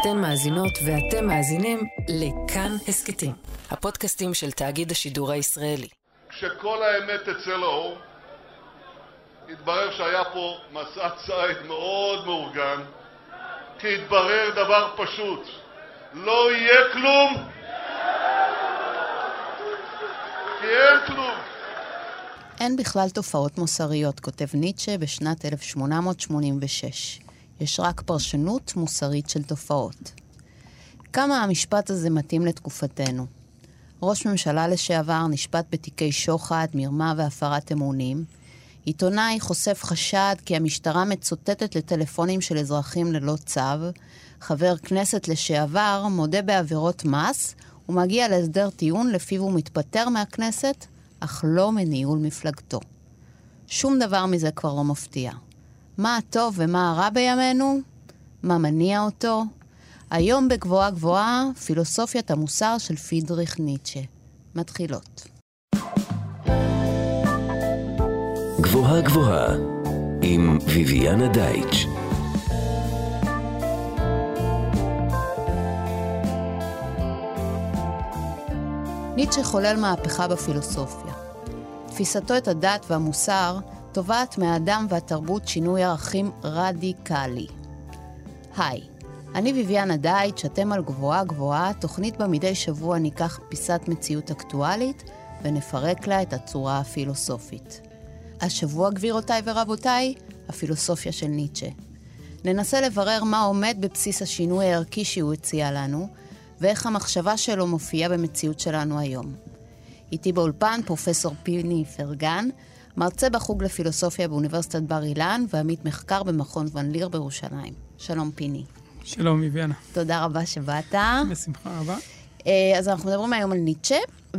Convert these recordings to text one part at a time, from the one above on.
אתן מאזינות ואתם מאזינים לכאן הסכתים, הפודקאסטים של תאגיד השידור הישראלי. כשכל האמת תצא לאור, התברר שהיה פה מסע ציד מאוד מאורגן, כי התברר דבר פשוט, לא יהיה כלום, כי אין כלום. אין בכלל תופעות מוסריות, כותב ניטשה בשנת 1886. יש רק פרשנות מוסרית של תופעות. כמה המשפט הזה מתאים לתקופתנו? ראש ממשלה לשעבר נשפט בתיקי שוחד, מרמה והפרת אמונים. עיתונאי חושף חשד כי המשטרה מצוטטת לטלפונים של אזרחים ללא צו. חבר כנסת לשעבר מודה בעבירות מס ומגיע להסדר טיעון לפיו הוא מתפטר מהכנסת, אך לא מניהול מפלגתו. שום דבר מזה כבר לא מפתיע. מה הטוב ומה הרע בימינו? מה מניע אותו? היום בגבוהה גבוהה, פילוסופיית המוסר של פידריך ניטשה. מתחילות. גבוהה גבוהה עם ויviana דייטש. ניטשה חולל מהפכה בפילוסופיה. תפיסתו את הדת והמוסר תובעת מהאדם והתרבות שינוי ערכים רדיקלי. היי, אני ביביאנה דייט, שאתם על גבוהה גבוהה, תוכנית בה מדי שבוע ניקח פיסת מציאות אקטואלית ונפרק לה את הצורה הפילוסופית. השבוע, גבירותיי ורבותיי, הפילוסופיה של ניטשה. ננסה לברר מה עומד בבסיס השינוי הערכי שהוא הציע לנו, ואיך המחשבה שלו מופיעה במציאות שלנו היום. איתי באולפן פרופסור פיני פרגן, מרצה בחוג לפילוסופיה באוניברסיטת בר אילן ועמית מחקר במכון ון ליר בירושלים. שלום פיני. שלום, ביביאנה. תודה רבה שבאת. בשמחה רבה. אה, אז אנחנו מדברים היום על ניטשה,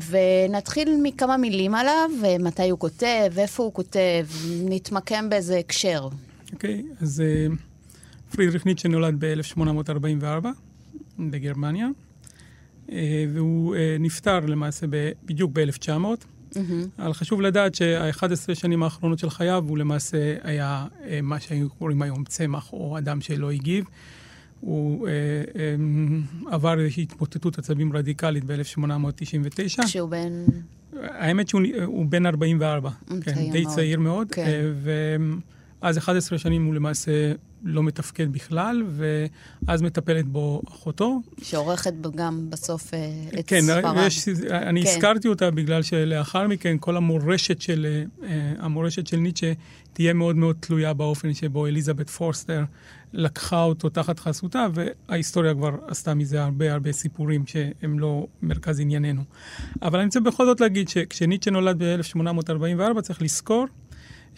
ונתחיל מכמה מילים עליו, מתי הוא כותב, איפה הוא כותב, נתמקם באיזה הקשר. אוקיי, okay, אז uh, פרידריך ניטשה נולד ב-1844 בגרמניה, uh, והוא uh, נפטר למעשה ב- בדיוק ב-1900. Mm-hmm. אבל חשוב לדעת שה-11 שנים האחרונות של חייו הוא למעשה היה אה, מה שהיו קוראים היום צמח, או אדם שלא הגיב. הוא אה, אה, עבר איזושהי התמוטטות עצבים רדיקלית ב-1899. כשהוא בן... האמת שהוא בן 44, כן, די מאוד. צעיר מאוד. כן. אה, ואז 11 שנים הוא למעשה לא מתפקד בכלל, ואז מטפלת בו אחותו. שעורכת גם בסוף אה, את כן, ספריו. יש, אני כן. הזכרתי אותה בגלל שלאחר מכן כל המורשת של, אה, המורשת של ניטשה תהיה מאוד מאוד תלויה באופן שבו אליזבת פורסטר לקחה אותו תחת חסותה, וההיסטוריה כבר עשתה מזה הרבה הרבה סיפורים שהם לא מרכז ענייננו. אבל אני רוצה בכל זאת להגיד שכשניטשה נולד ב-1844 צריך לזכור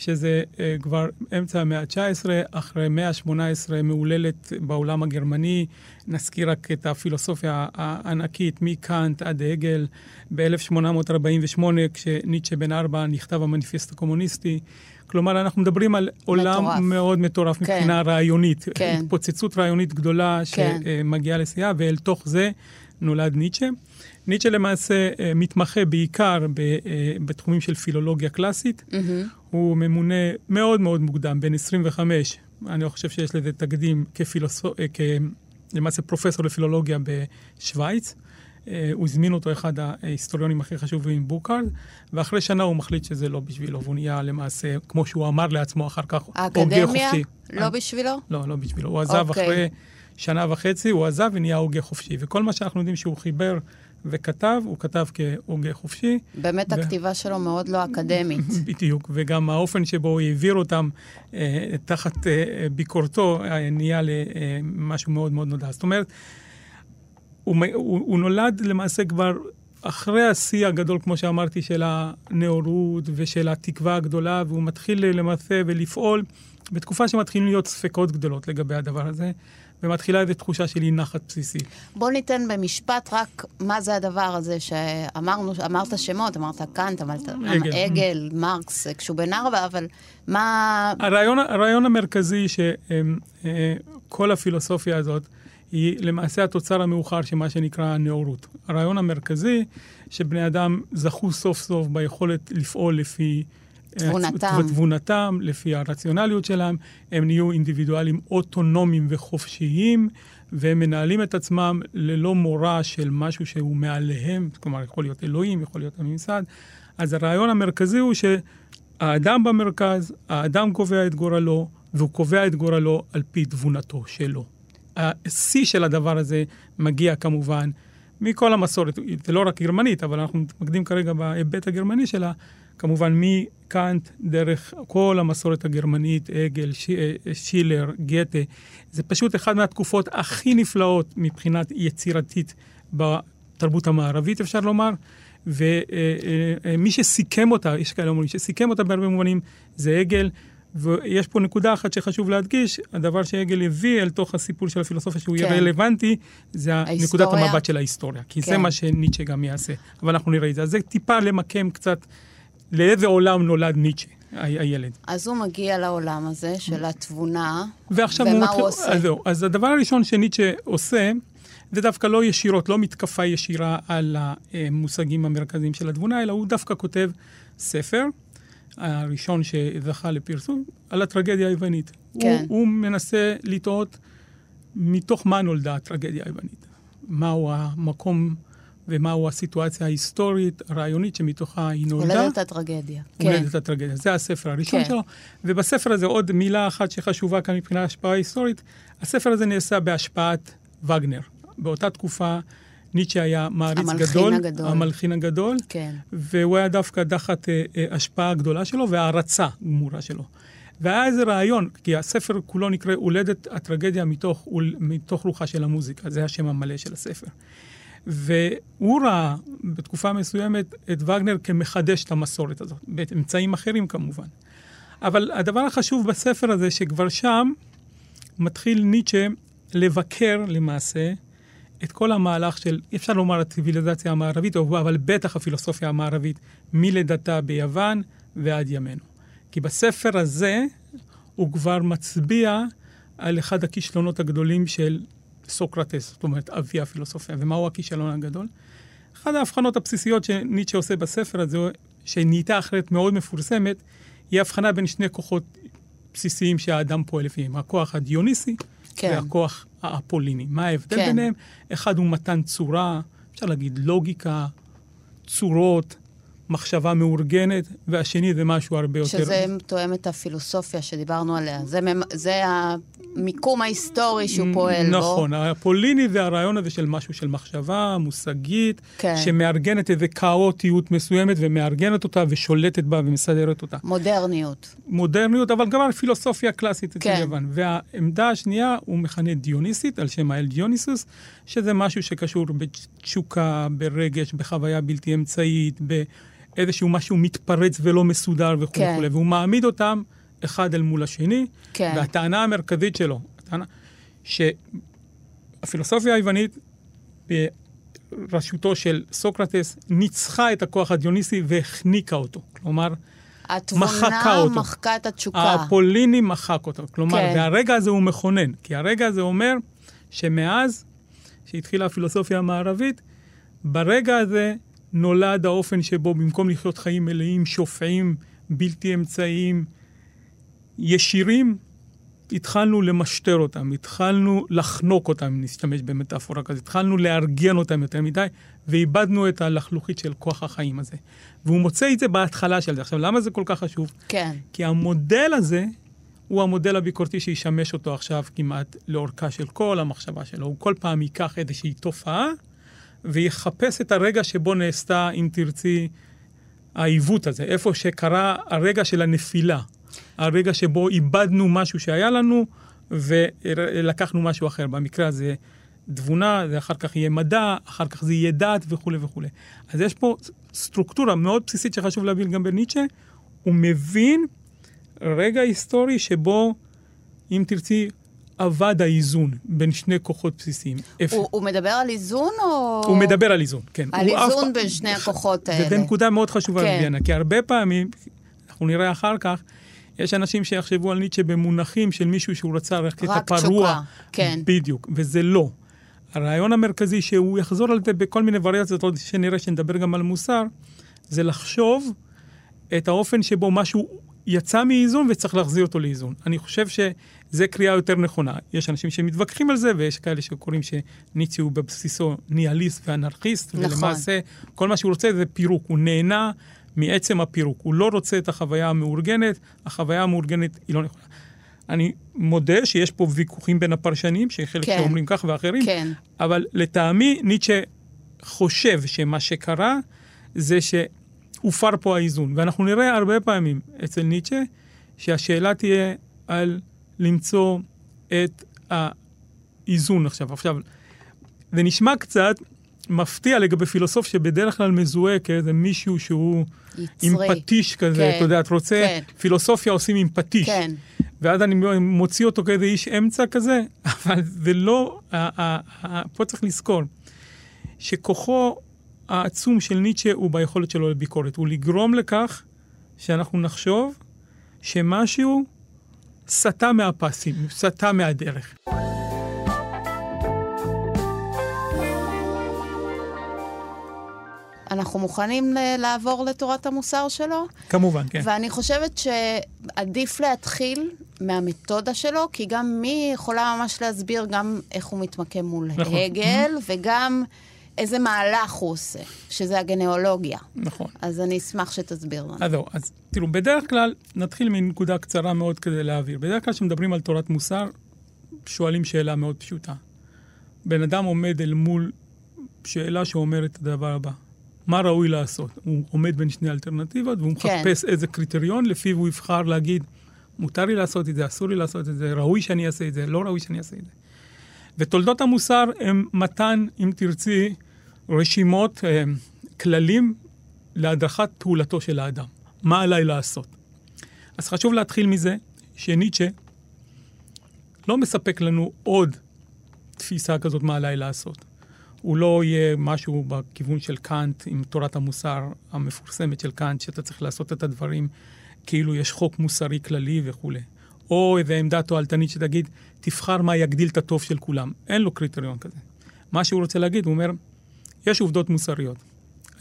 שזה uh, כבר אמצע המאה ה-19, אחרי מאה ה-18 מהוללת בעולם הגרמני. נזכיר רק את הפילוסופיה הענקית מקאנט עד הגל. ב-1848, כשניטשה בן ארבע נכתב המניפסט הקומוניסטי. כלומר, אנחנו מדברים על עולם מטורף. מאוד מטורף כן. מבחינה רעיונית. כן. התפוצצות רעיונית גדולה כן. שמגיעה לשיאה, ואל תוך זה נולד ניטשה. ניטשה למעשה אה, מתמחה בעיקר אה, בתחומים של פילולוגיה קלאסית. Mm-hmm. הוא ממונה מאוד מאוד מוקדם, בן 25, אני לא חושב שיש לזה תקדים כפילוסוף... אה, למעשה פרופסור לפילולוגיה בשוויץ. הוא הזמין אותו אחד ההיסטוריונים הכי חשובים, בוקארד, ואחרי שנה הוא מחליט שזה לא בשבילו, והוא נהיה למעשה, כמו שהוא אמר לעצמו אחר כך, הוגה חופשי. האקדמיה? לא בשבילו? לא, לא בשבילו. הוא עזב okay. אוקיי. אחרי שנה וחצי, הוא עזב ונהיה הוגה חופשי. וכל מה שאנחנו יודעים שהוא חיבר וכתב, הוא כתב כהוגה חופשי. באמת ו... הכתיבה שלו מאוד לא אקדמית. בדיוק, וגם האופן שבו הוא העביר אותם אה, תחת אה, ביקורתו אה, נהיה למשהו מאוד מאוד נודע. זאת אומרת, הוא, הוא, הוא נולד למעשה כבר אחרי השיא הגדול, כמו שאמרתי, של הנאורות ושל התקווה הגדולה, והוא מתחיל למעשה ולפעול בתקופה שמתחילים להיות ספקות גדולות לגבי הדבר הזה. ומתחילה איזו תחושה של אי נחת בסיסית. בוא ניתן במשפט רק מה זה הדבר הזה שאמרנו, אמרת שמות, אמרת קאנט, אמרת אגל, אגל מרקס, כשהוא בן ארבע, אבל מה... הרעיון, הרעיון המרכזי שכל אה, הפילוסופיה הזאת היא למעשה התוצר המאוחר של מה שנקרא הנאורות. הרעיון המרכזי שבני אדם זכו סוף סוף ביכולת לפעול לפי תבונתם. ותבונתם, לפי הרציונליות שלהם, הם נהיו אינדיבידואלים אוטונומיים וחופשיים, והם מנהלים את עצמם ללא מורא של משהו שהוא מעליהם, כלומר, יכול להיות אלוהים, יכול להיות הממסד. אז הרעיון המרכזי הוא שהאדם במרכז, האדם קובע את גורלו, והוא קובע את גורלו על פי תבונתו שלו. השיא של הדבר הזה מגיע כמובן מכל המסורת, זה לא רק גרמנית, אבל אנחנו מתמקדים כרגע בהיבט הגרמני שלה, כמובן מקאנט דרך כל המסורת הגרמנית, אגל, ש... שילר, גתה. זה פשוט אחת מהתקופות הכי נפלאות מבחינת יצירתית בתרבות המערבית, אפשר לומר. ומי שסיכם אותה, יש כאלה אומרים, שסיכם אותה בהרבה מובנים, זה אגל. ויש פה נקודה אחת שחשוב להדגיש, הדבר שהגל הביא אל תוך הסיפור של הפילוסופיה שהוא כן. יהיה רלוונטי, זה ההיסטוריה. נקודת המבט של ההיסטוריה. כי כן. זה מה שניטשה גם יעשה. אבל אנחנו נראה את זה. אז זה טיפה למקם קצת לאיזה עולם נולד ניטשה. הילד. אז הוא מגיע לעולם הזה של התבונה, ועכשיו ומה הוא, הוא עושה? אז, זהו, אז הדבר הראשון שניטשה עושה, זה דווקא לא ישירות, לא מתקפה ישירה על המושגים המרכזיים של התבונה, אלא הוא דווקא כותב ספר, הראשון שזכה לפרסום, על הטרגדיה היוונית. כן. הוא, הוא מנסה לטעות מתוך מה נולדה הטרגדיה היוונית. מהו המקום ומהו הסיטואציה ההיסטורית, הרעיונית, שמתוכה היא נולדה. הולדת הטרגדיה. הולדת כן. הטרגדיה. זה הספר הראשון כן. שלו. ובספר הזה עוד מילה אחת שחשובה כאן מבחינת השפעה היסטורית, הספר הזה נעשה בהשפעת וגנר. באותה תקופה ניטשה היה מעריץ המלחין גדול. הגדול. המלחין הגדול. כן. והוא היה דווקא תחת אה, אה, השפעה גדולה שלו והערצה גמורה שלו. והיה איזה רעיון, כי הספר כולו נקרא הולדת הטרגדיה מתוך, מתוך רוחה של המוזיקה, זה השם המלא של הספר. והוא ראה בתקופה מסוימת את וגנר כמחדש את המסורת הזאת, באמצעים אחרים כמובן. אבל הדבר החשוב בספר הזה, שכבר שם מתחיל ניטשה לבקר למעשה את כל המהלך של, אפשר לומר, הציוויליזציה המערבית, אבל בטח הפילוסופיה המערבית, מלידתה ביוון ועד ימינו. כי בספר הזה הוא כבר מצביע על אחד הכישלונות הגדולים של סוקרטס, זאת אומרת, אבי הפילוסופיה. ומהו הכישלון הגדול? אחת ההבחנות הבסיסיות שניטשה עושה בספר הזה, שנהייתה אחרת מאוד מפורסמת, היא הבחנה בין שני כוחות בסיסיים שהאדם פועל לפיהם, הכוח הדיוניסי כן. והכוח האפוליני. מה ההבדל כן. ביניהם? אחד הוא מתן צורה, אפשר להגיד לוגיקה, צורות, מחשבה מאורגנת, והשני זה משהו הרבה יותר... שזה תואם את הפילוסופיה שדיברנו עליה. זה. זה המיקום ההיסטורי שהוא פועל בו. נכון, הפוליני זה הרעיון הזה של משהו של מחשבה מושגית, כן. שמארגנת איזו כאוטיות מסוימת ומארגנת אותה ושולטת בה ומסדרת אותה. מודרניות. מודרניות, אבל גם פילוסופיה קלאסית אצל כן. יוון. והעמדה השנייה, הוא מכנה דיוניסית, על שם האל דיוניסוס, שזה משהו שקשור בתשוקה, ברגש, בחוויה בלתי אמצעית, באיזשהו משהו מתפרץ ולא מסודר וכו' כן. וכו'. והוא מעמיד אותם אחד אל מול השני, כן. והטענה המרכזית שלו, הטענה, שהפילוסופיה היוונית, בראשותו של סוקרטס, ניצחה את הכוח הדיוניסי והחניקה אותו. כלומר, מחקה התבונה אותו. מחקה את התשוקה. האפוליני מחק אותו. כלומר. כן. והרגע הזה הוא מכונן, כי הרגע הזה אומר שמאז שהתחילה הפילוסופיה המערבית, ברגע הזה נולד האופן שבו במקום לחיות חיים מלאים, שופעים, בלתי אמצעיים, ישירים, התחלנו למשטר אותם, התחלנו לחנוק אותם, נשתמש במטאפורה כזאת, התחלנו לארגן אותם יותר מדי, ואיבדנו את הלחלוכית של כוח החיים הזה. והוא מוצא את זה בהתחלה של זה. עכשיו, למה זה כל כך חשוב? כן. כי המודל הזה הוא המודל הביקורתי שישמש אותו עכשיו כמעט לאורכה של כל המחשבה שלו. הוא כל פעם ייקח איזושהי תופעה ויחפש את הרגע שבו נעשתה, אם תרצי, העיוות הזה, איפה שקרה הרגע של הנפילה, הרגע שבו איבדנו משהו שהיה לנו ולקחנו משהו אחר. במקרה הזה תבונה, זה אחר כך יהיה מדע, אחר כך זה יהיה דת וכולי וכולי. אז יש פה סטרוקטורה מאוד בסיסית שחשוב להבין גם בניטשה, הוא מבין רגע היסטורי שבו, אם תרצי, אבד האיזון בין שני כוחות בסיסיים. הוא, הוא מדבר על איזון או... הוא מדבר על איזון, כן. על אף איזון פעם- בין שני הכוחות האלה. זה נקודה מאוד חשובה כן. בוויאנה, כי הרבה פעמים, אנחנו נראה אחר כך, יש אנשים שיחשבו על ניטשה במונחים של מישהו שהוא רצה רק את רק הפרוע. תשוקה, כן. בדיוק, וזה לא. הרעיון המרכזי שהוא יחזור על זה בכל מיני וריאציות, עוד שנראה שנדבר גם על מוסר, זה לחשוב את האופן שבו משהו יצא מאיזון וצריך להחזיר אותו לאיזון. אני חושב שזה קריאה יותר נכונה. יש אנשים שמתווכחים על זה, ויש כאלה שקוראים שניטשה הוא בבסיסו ניהליסט ואנרכיסט, נכון. ולמעשה כל מה שהוא רוצה זה פירוק. הוא נהנה מעצם הפירוק. הוא לא רוצה את החוויה המאורגנת, החוויה המאורגנת היא לא נכונה. אני מודה שיש פה ויכוחים בין הפרשנים, שחלק כן. כן. אומרים כך ואחרים, כן. אבל לטעמי ניטשה חושב שמה שקרה זה שהופר פה האיזון. ואנחנו נראה הרבה פעמים אצל ניטשה שהשאלה תהיה על למצוא את האיזון עכשיו. עכשיו, זה נשמע קצת מפתיע לגבי פילוסוף שבדרך כלל מזוהה כאיזה מישהו שהוא עם יצרי. פטיש כזה, כן, אתה יודע, את רוצה, כן. פילוסופיה עושים עם פטיש. כן. ואז אני מוציא אותו כאיזה איש אמצע כזה, אבל זה לא, פה צריך לזכור שכוחו העצום של ניטשה הוא ביכולת שלו לביקורת, הוא לגרום לכך שאנחנו נחשוב שמשהו סטה מהפסים, סטה מהדרך. אנחנו מוכנים לעבור לתורת המוסר שלו? כמובן, כן. ואני חושבת שעדיף להתחיל מהמתודה שלו, כי גם מי יכולה ממש להסביר גם איך הוא מתמקם מול נכון. הגל, וגם איזה מהלך הוא עושה, שזה הגנאולוגיה. נכון. אז אני אשמח שתסביר לנו. אז זהו, אז תראו, בדרך כלל, נתחיל מנקודה קצרה מאוד כדי להעביר. בדרך כלל כשמדברים על תורת מוסר, שואלים שאלה מאוד פשוטה. בן אדם עומד אל מול שאלה שאומרת את הדבר הבא: מה ראוי לעשות? הוא עומד בין שני אלטרנטיבות, והוא כן. מחפש איזה קריטריון לפיו הוא יבחר להגיד, מותר לי לעשות את זה, אסור לי לעשות את זה, ראוי שאני אעשה את זה, לא ראוי שאני אעשה את זה. ותולדות המוסר הם מתן, אם תרצי, רשימות, אה, כללים להדרכת פעולתו של האדם. מה עליי לעשות? אז חשוב להתחיל מזה שניטשה לא מספק לנו עוד תפיסה כזאת מה עליי לעשות. הוא לא יהיה משהו בכיוון של קאנט עם תורת המוסר המפורסמת של קאנט, שאתה צריך לעשות את הדברים כאילו יש חוק מוסרי כללי וכולי. או איזו עמדה תועלתנית שתגיד, תבחר מה יגדיל את הטוב של כולם. אין לו קריטריון כזה. מה שהוא רוצה להגיד, הוא אומר, יש עובדות מוסריות.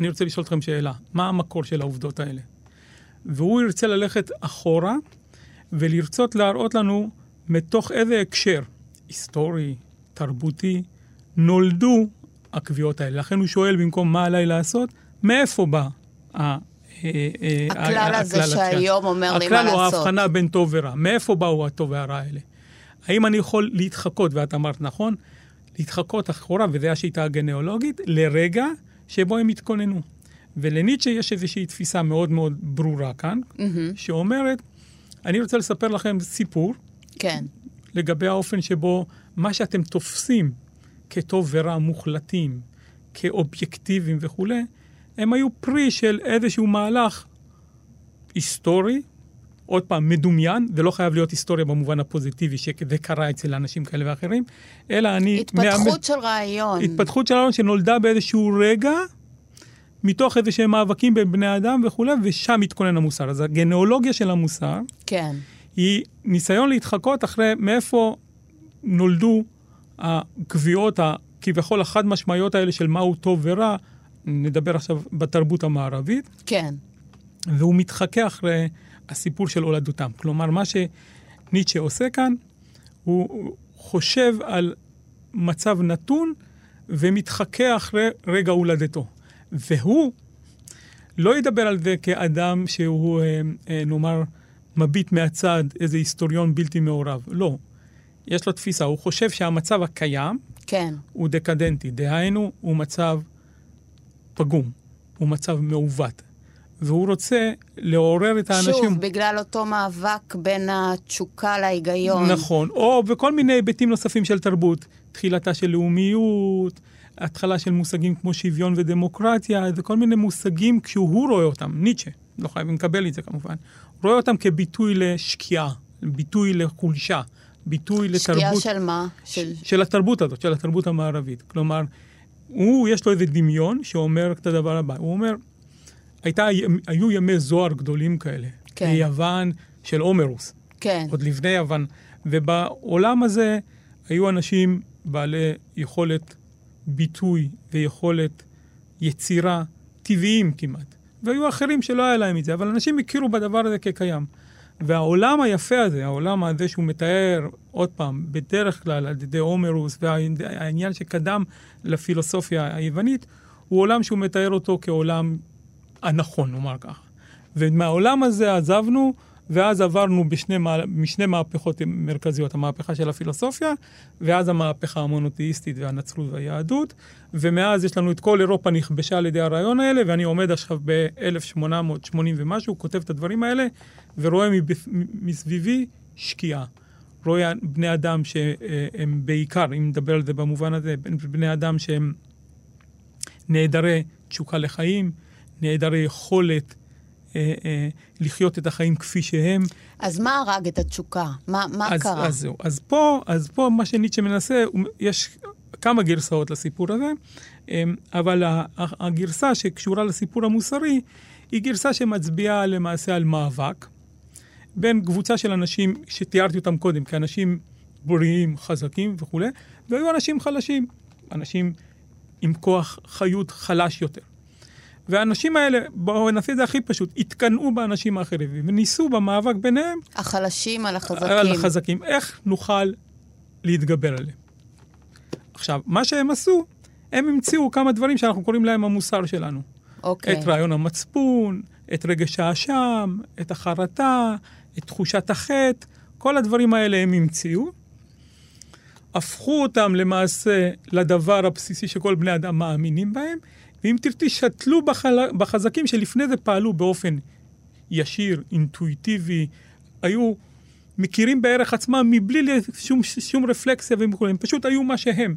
אני רוצה לשאול אתכם שאלה, מה המקור של העובדות האלה? והוא ירצה ללכת אחורה ולרצות להראות לנו מתוך איזה הקשר היסטורי, תרבותי, נולדו הקביעות האלה. לכן הוא שואל במקום מה עליי לעשות, מאיפה בא. אה, אה, הכלל הזה שהיום אומר לי מה הכלל הוא לעשות. ההבחנה בין טוב ורע. מאיפה באו הטוב והרע האלה? האם אני יכול להתחקות, ואת אמרת נכון, להתחקות אחורה, וזו השיטה הגנאולוגית, לרגע שבו הם התכוננו. ולניטשה יש איזושהי תפיסה מאוד מאוד ברורה כאן, מהמם. שאומרת, אני רוצה לספר לכם סיפור כן. לגבי האופן שבו מה שאתם תופסים כטוב ורע מוחלטים, כאובייקטיביים וכולי, הם היו פרי של איזשהו מהלך היסטורי, עוד פעם, מדומיין, זה לא חייב להיות היסטוריה במובן הפוזיטיבי, שזה קרה אצל אנשים כאלה ואחרים, אלא אני... התפתחות של רעיון. התפתחות של הרעיון שנולדה באיזשהו רגע, מתוך איזה שהם מאבקים בין בני אדם וכולי, ושם התכונן המוסר. אז הגנאולוגיה של המוסר כן. היא ניסיון להתחקות אחרי מאיפה נולדו הקביעות הכביכול החד משמעיות האלה של מהו טוב ורע, נדבר עכשיו בתרבות המערבית, כן. והוא מתחכה אחרי הסיפור של הולדותם. כלומר, מה שניטשה עושה כאן, הוא חושב על מצב נתון ומתחכה אחרי רגע הולדתו. והוא לא ידבר על זה כאדם שהוא, אה, אה, נאמר, מביט מהצד, איזה היסטוריון בלתי מעורב. לא. יש לו תפיסה, הוא חושב שהמצב הקיים כן. הוא דקדנטי, דהיינו, הוא מצב פגום, הוא מצב מעוות. והוא רוצה לעורר את האנשים... שוב, בגלל אותו מאבק בין התשוקה להיגיון. נכון, או בכל מיני היבטים נוספים של תרבות. תחילתה של לאומיות, התחלה של מושגים כמו שוויון ודמוקרטיה, זה כל מיני מושגים כשהוא רואה אותם, ניטשה, לא חייבים לקבל את זה כמובן, רואה אותם כביטוי לשקיעה, ביטוי לחולשה, ביטוי לתרבות... שקיעה של מה? של... של התרבות הזאת, של התרבות המערבית. כלומר, הוא, יש לו איזה דמיון שאומר את הדבר הבא. הוא אומר, הייתה, היו ימי זוהר גדולים כאלה. כן. ביוון של הומרוס, כן. עוד לפני יוון. ובעולם הזה היו אנשים בעלי יכולת ביטוי ויכולת יצירה טבעיים כמעט. והיו אחרים שלא היה להם את זה, אבל אנשים הכירו בדבר הזה כקיים. והעולם היפה הזה, העולם הזה שהוא מתאר, עוד פעם, בדרך כלל על ידי הומרוס, והעניין שקדם לפילוסופיה היוונית, הוא עולם שהוא מתאר אותו כעולם הנכון, נאמר ככה. ומהעולם הזה עזבנו, ואז עברנו בשני, משני מהפכות מרכזיות, המהפכה של הפילוסופיה, ואז המהפכה המונותאיסטית והנצרות והיהדות, ומאז יש לנו את כל אירופה נכבשה על ידי הרעיון האלה, ואני עומד עכשיו ב-1880 ומשהו, כותב את הדברים האלה, ורואה מסביבי שקיעה. רואה בני אדם שהם בעיקר, אם נדבר על זה במובן הזה, בני אדם שהם נעדרי תשוקה לחיים, נעדרי יכולת אה, אה, לחיות את החיים כפי שהם. אז מה הרג את התשוקה? מה, מה אז, קרה? אז זהו. אז פה, אז פה מה שניטשה מנסה, יש כמה גרסאות לסיפור הזה, אה, אבל הגרסה שקשורה לסיפור המוסרי, היא גרסה שמצביעה למעשה על מאבק בין קבוצה של אנשים שתיארתי אותם קודם, כאנשים בריאים, חזקים וכולי, והיו אנשים חלשים, אנשים עם כוח חיות חלש יותר. והאנשים האלה, בואו נעשה את זה הכי פשוט, התקנאו באנשים האחרים וניסו במאבק ביניהם... החלשים על החזקים. על החזקים. איך נוכל להתגבר עליהם? עכשיו, מה שהם עשו, הם המציאו כמה דברים שאנחנו קוראים להם המוסר שלנו. אוקיי. את רעיון המצפון, את רגש האשם, את החרטה, את תחושת החטא, כל הדברים האלה הם המציאו. הפכו אותם למעשה לדבר הבסיסי שכל בני אדם מאמינים בהם, ואם תרצי, שתלו בחל... בחזקים שלפני זה פעלו באופן ישיר, אינטואיטיבי, היו מכירים בערך עצמם מבלי שום, שום רפלקסיה הם פשוט היו מה שהם.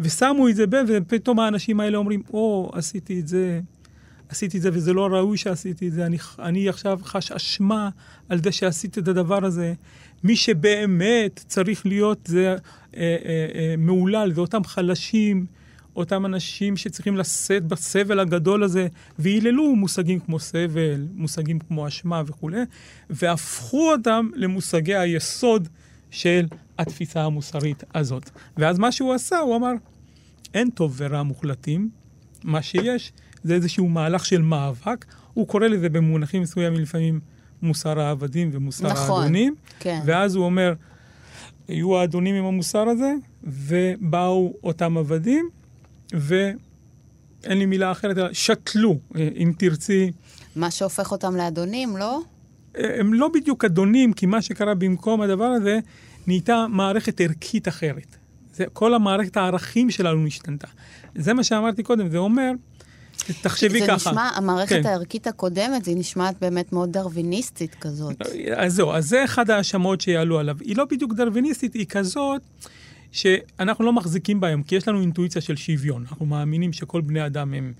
ושמו את זה ב... ופתאום האנשים האלה אומרים, או, oh, עשיתי את זה, עשיתי את זה וזה לא ראוי שעשיתי את זה, אני, אני עכשיו חש אשמה על זה שעשיתי את הדבר הזה. מי שבאמת צריך להיות זה אה, אה, אה, מהולל, זה אותם חלשים אותם אנשים שצריכים לשאת בסבל הגדול הזה, והיללו מושגים כמו סבל, מושגים כמו אשמה וכולי, והפכו אותם למושגי היסוד של התפיסה המוסרית הזאת. ואז מה שהוא עשה, הוא אמר, אין טוב ורע מוחלטים, מה שיש זה איזשהו מהלך של מאבק, הוא קורא לזה במונחים מסוימים לפעמים מוסר העבדים ומוסר נכון, האדונים, כן. ואז הוא אומר, היו האדונים עם המוסר הזה, ובאו אותם עבדים, ואין לי מילה אחרת, אלא שתלו, אה, אם תרצי. מה שהופך אותם לאדונים, לא? אה, הם לא בדיוק אדונים, כי מה שקרה במקום הדבר הזה, נהייתה מערכת ערכית אחרת. זה, כל המערכת הערכים שלנו השתנתה. זה מה שאמרתי קודם, זה אומר, תחשבי זה ככה. זה נשמע, המערכת כן. הערכית הקודמת, היא נשמעת באמת מאוד דרוויניסטית כזאת. אז זהו, אז זה אחד ההאשמות שיעלו עליו. היא לא בדיוק דרוויניסטית, היא כזאת שאנחנו לא מחזיקים בהם, כי יש לנו אינטואיציה של שוויון. אנחנו מאמינים שכל בני אדם הם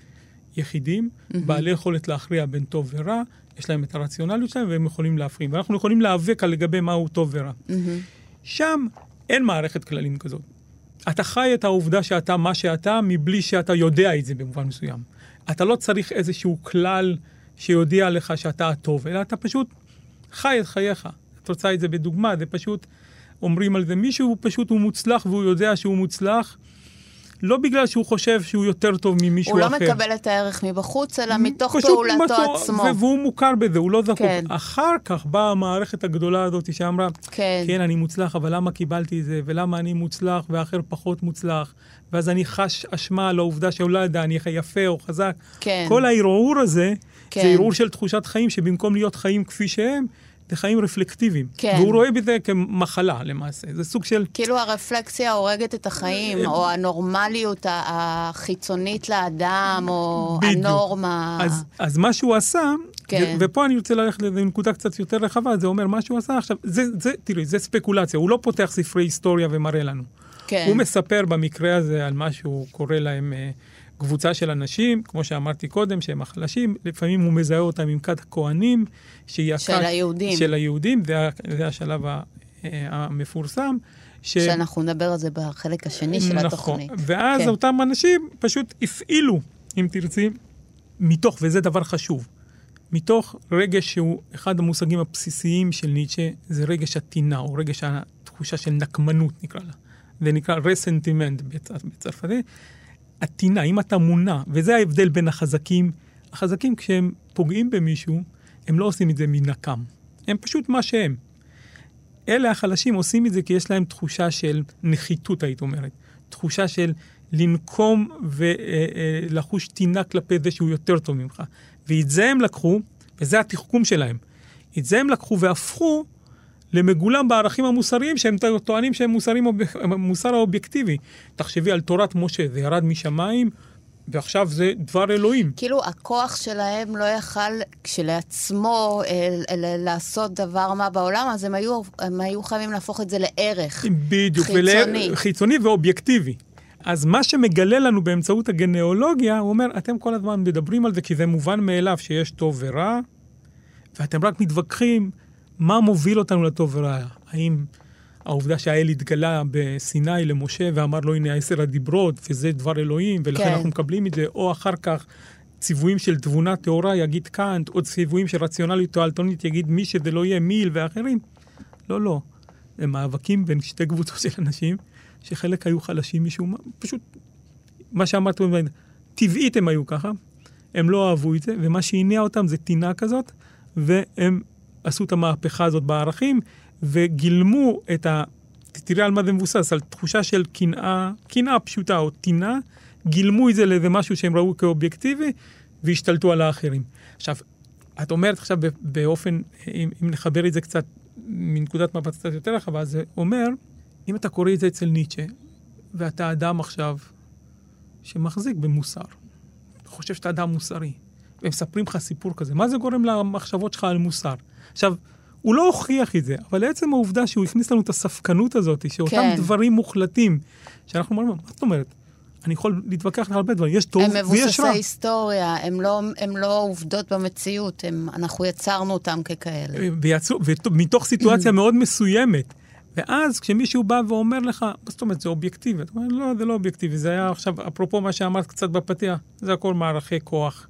יחידים, mm-hmm. בעלי יכולת להכריע בין טוב ורע, יש להם את הרציונליות שלהם והם יכולים להפרים. ואנחנו יכולים להיאבק על לגבי מהו טוב ורע. Mm-hmm. שם אין מערכת כללים כזאת. אתה חי את העובדה שאתה מה שאתה, מבלי שאתה יודע את זה במובן מסוים. אתה לא צריך איזשהו כלל שיודיע לך שאתה הטוב, אלא אתה פשוט חי את חייך. את רוצה את זה בדוגמה, זה פשוט אומרים על זה. מישהו פשוט הוא מוצלח והוא יודע שהוא מוצלח, לא בגלל שהוא חושב שהוא יותר טוב ממישהו אחר. הוא לא מקבל את הערך מבחוץ, אלא מתוך פעולתו מתו, עצמו. והוא מוכר בזה, הוא לא זקוק. כן. אחר כך באה המערכת הגדולה הזאת שאמרה, כן. כן, אני מוצלח, אבל למה קיבלתי את זה, ולמה אני מוצלח ואחר פחות מוצלח, ואז אני חש אשמה על העובדה שאולי אני יפה או חזק. כן. כל הערעור הזה, כן. זה ערעור של תחושת חיים, שבמקום להיות חיים כפי שהם, זה חיים רפלקטיביים. כן. והוא רואה בזה כמחלה למעשה. זה סוג של... כאילו הרפלקסיה הורגת את החיים, אה, או הנורמליות החיצונית לאדם, או בדיוק. הנורמה. אז, אז מה שהוא עשה, כן. ופה אני רוצה ללכת לנקודה קצת יותר רחבה, זה אומר מה שהוא עשה עכשיו, זה, זה, תראי, זה ספקולציה, הוא לא פותח ספרי היסטוריה ומראה לנו. כן. הוא מספר במקרה הזה על מה שהוא קורא להם... אה, קבוצה של אנשים, כמו שאמרתי קודם, שהם החלשים, לפעמים הוא מזהה אותם עם כת הכהנים, שהיא הכת... של היהודים. של היהודים, זה, זה השלב אה, המפורסם. ש... שאנחנו נדבר על זה בחלק השני של נכון. התוכנית. ואז כן. אותם אנשים פשוט הפעילו, אם תרצי, מתוך, וזה דבר חשוב, מתוך רגש שהוא אחד המושגים הבסיסיים של ניטשה, זה רגש הטינה, או רגש התחושה של נקמנות נקרא לה. זה נקרא רסנטימנט בצרפתית. הטינה, אם אתה מונע, וזה ההבדל בין החזקים החזקים, כשהם פוגעים במישהו, הם לא עושים את זה מנקם. הם פשוט מה שהם. אלה החלשים עושים את זה כי יש להם תחושה של נחיתות, היית אומרת. תחושה של לנקום ולחוש טינה כלפי זה שהוא יותר טוב ממך. ואת זה הם לקחו, וזה התחכום שלהם. את זה הם לקחו והפכו למגולם בערכים המוסריים שהם טוענים שהם מוסרים, מוסר האובייקטיבי. תחשבי על תורת משה, זה ירד משמיים, ועכשיו זה דבר אלוהים. כאילו, הכוח שלהם לא יכל כשלעצמו אה, לעשות דבר מה בעולם, אז הם היו, הם היו חייבים להפוך את זה לערך בדיוק, חיצוני. ול... חיצוני ואובייקטיבי. אז מה שמגלה לנו באמצעות הגנאולוגיה, הוא אומר, אתם כל הזמן מדברים על זה כי זה מובן מאליו שיש טוב ורע, ואתם רק מתווכחים מה מוביל אותנו לטוב ורע. האם העובדה שהאל התגלה בסיני למשה ואמר לו, הנה עשר הדיברות, וזה דבר אלוהים, ולכן כן. אנחנו מקבלים את זה, או אחר כך ציוויים של תבונה טהורה, יגיד קאנט, או ציוויים של רציונליות תועלתונית, יגיד מי שזה לא יהיה, מיל ואחרים. לא, לא. הם מאבקים בין שתי קבוצות של אנשים, שחלק היו חלשים משום מה, פשוט, מה שאמרת, טבעית הם היו ככה, הם לא אהבו את זה, ומה שהניע אותם זה טינה כזאת, והם עשו את המהפכה הזאת בערכים, וגילמו את ה... תראה על מה זה מבוסס, על תחושה של קנאה, קנאה פשוטה או טינה, גילמו את זה לאיזה משהו שהם ראו כאובייקטיבי, והשתלטו על האחרים. עכשיו, את אומרת עכשיו באופן, אם, אם נחבר את זה קצת מנקודת מבט קצת יותר רחבה, זה אומר, אם אתה קורא את זה אצל ניטשה, ואתה אדם עכשיו שמחזיק במוסר, חושב שאתה אדם מוסרי, ומספרים לך סיפור כזה, מה זה גורם למחשבות שלך על מוסר? עכשיו, הוא לא הוכיח את זה, אבל עצם העובדה שהוא הכניס לנו את הספקנות הזאת, שאותם כן. דברים מוחלטים, שאנחנו אומרים, מה זאת אומרת? אני יכול להתווכח על הרבה דברים, יש טוב הם ויש מבוססי רע. היסטוריה, הם לא, הם לא עובדות במציאות, הם, אנחנו יצרנו אותם ככאלה. ויצאו, ומתוך סיטואציה מאוד מסוימת. ואז כשמישהו בא ואומר לך, מה זאת אומרת, זה אובייקטיבי? אתה אומר, לא, זה לא אובייקטיבי, זה היה עכשיו, אפרופו מה שאמרת קצת בפתיח, זה הכל מערכי כוח,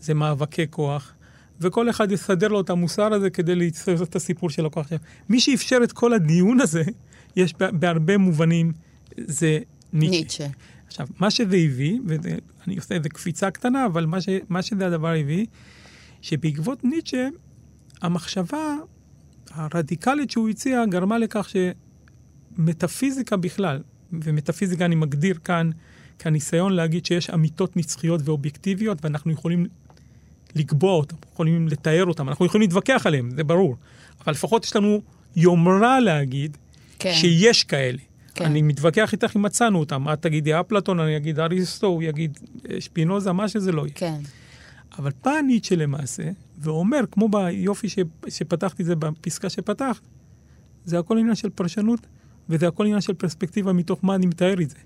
זה מאבקי כוח, וכל אחד יסדר לו את המוסר הזה כדי ליצור את הסיפור של הכוח שלו. מי שאפשר את כל הדיון הזה, יש בה- בהרבה מובנים, זה ניטשה. ניטשה. עכשיו, מה שזה הביא, ואני עושה איזה קפיצה קטנה, אבל מה, ש, מה שזה הדבר הביא, שבעקבות ניטשה, המחשבה הרדיקלית שהוא הציע גרמה לכך שמטאפיזיקה בכלל, ומטאפיזיקה אני מגדיר כאן כניסיון להגיד שיש אמיתות נצחיות ואובייקטיביות, ואנחנו יכולים לקבוע אותן, יכולים לתאר אותן, אנחנו יכולים להתווכח עליהן, זה ברור. אבל לפחות יש לנו יומרה להגיד כן. שיש כאלה. כן. אני מתווכח איתך אם מצאנו אותם. את תגידי אפלטון, אני אגיד אריסטו, הוא יגיד אה, שפינוזה, מה שזה לא יהיה. כן. אבל בא ניטשה למעשה, ואומר, כמו ביופי ש, שפתחתי זה בפסקה שפתחת, זה הכל עניין של פרשנות, וזה הכל עניין של פרספקטיבה מתוך מה אני מתאר את זה.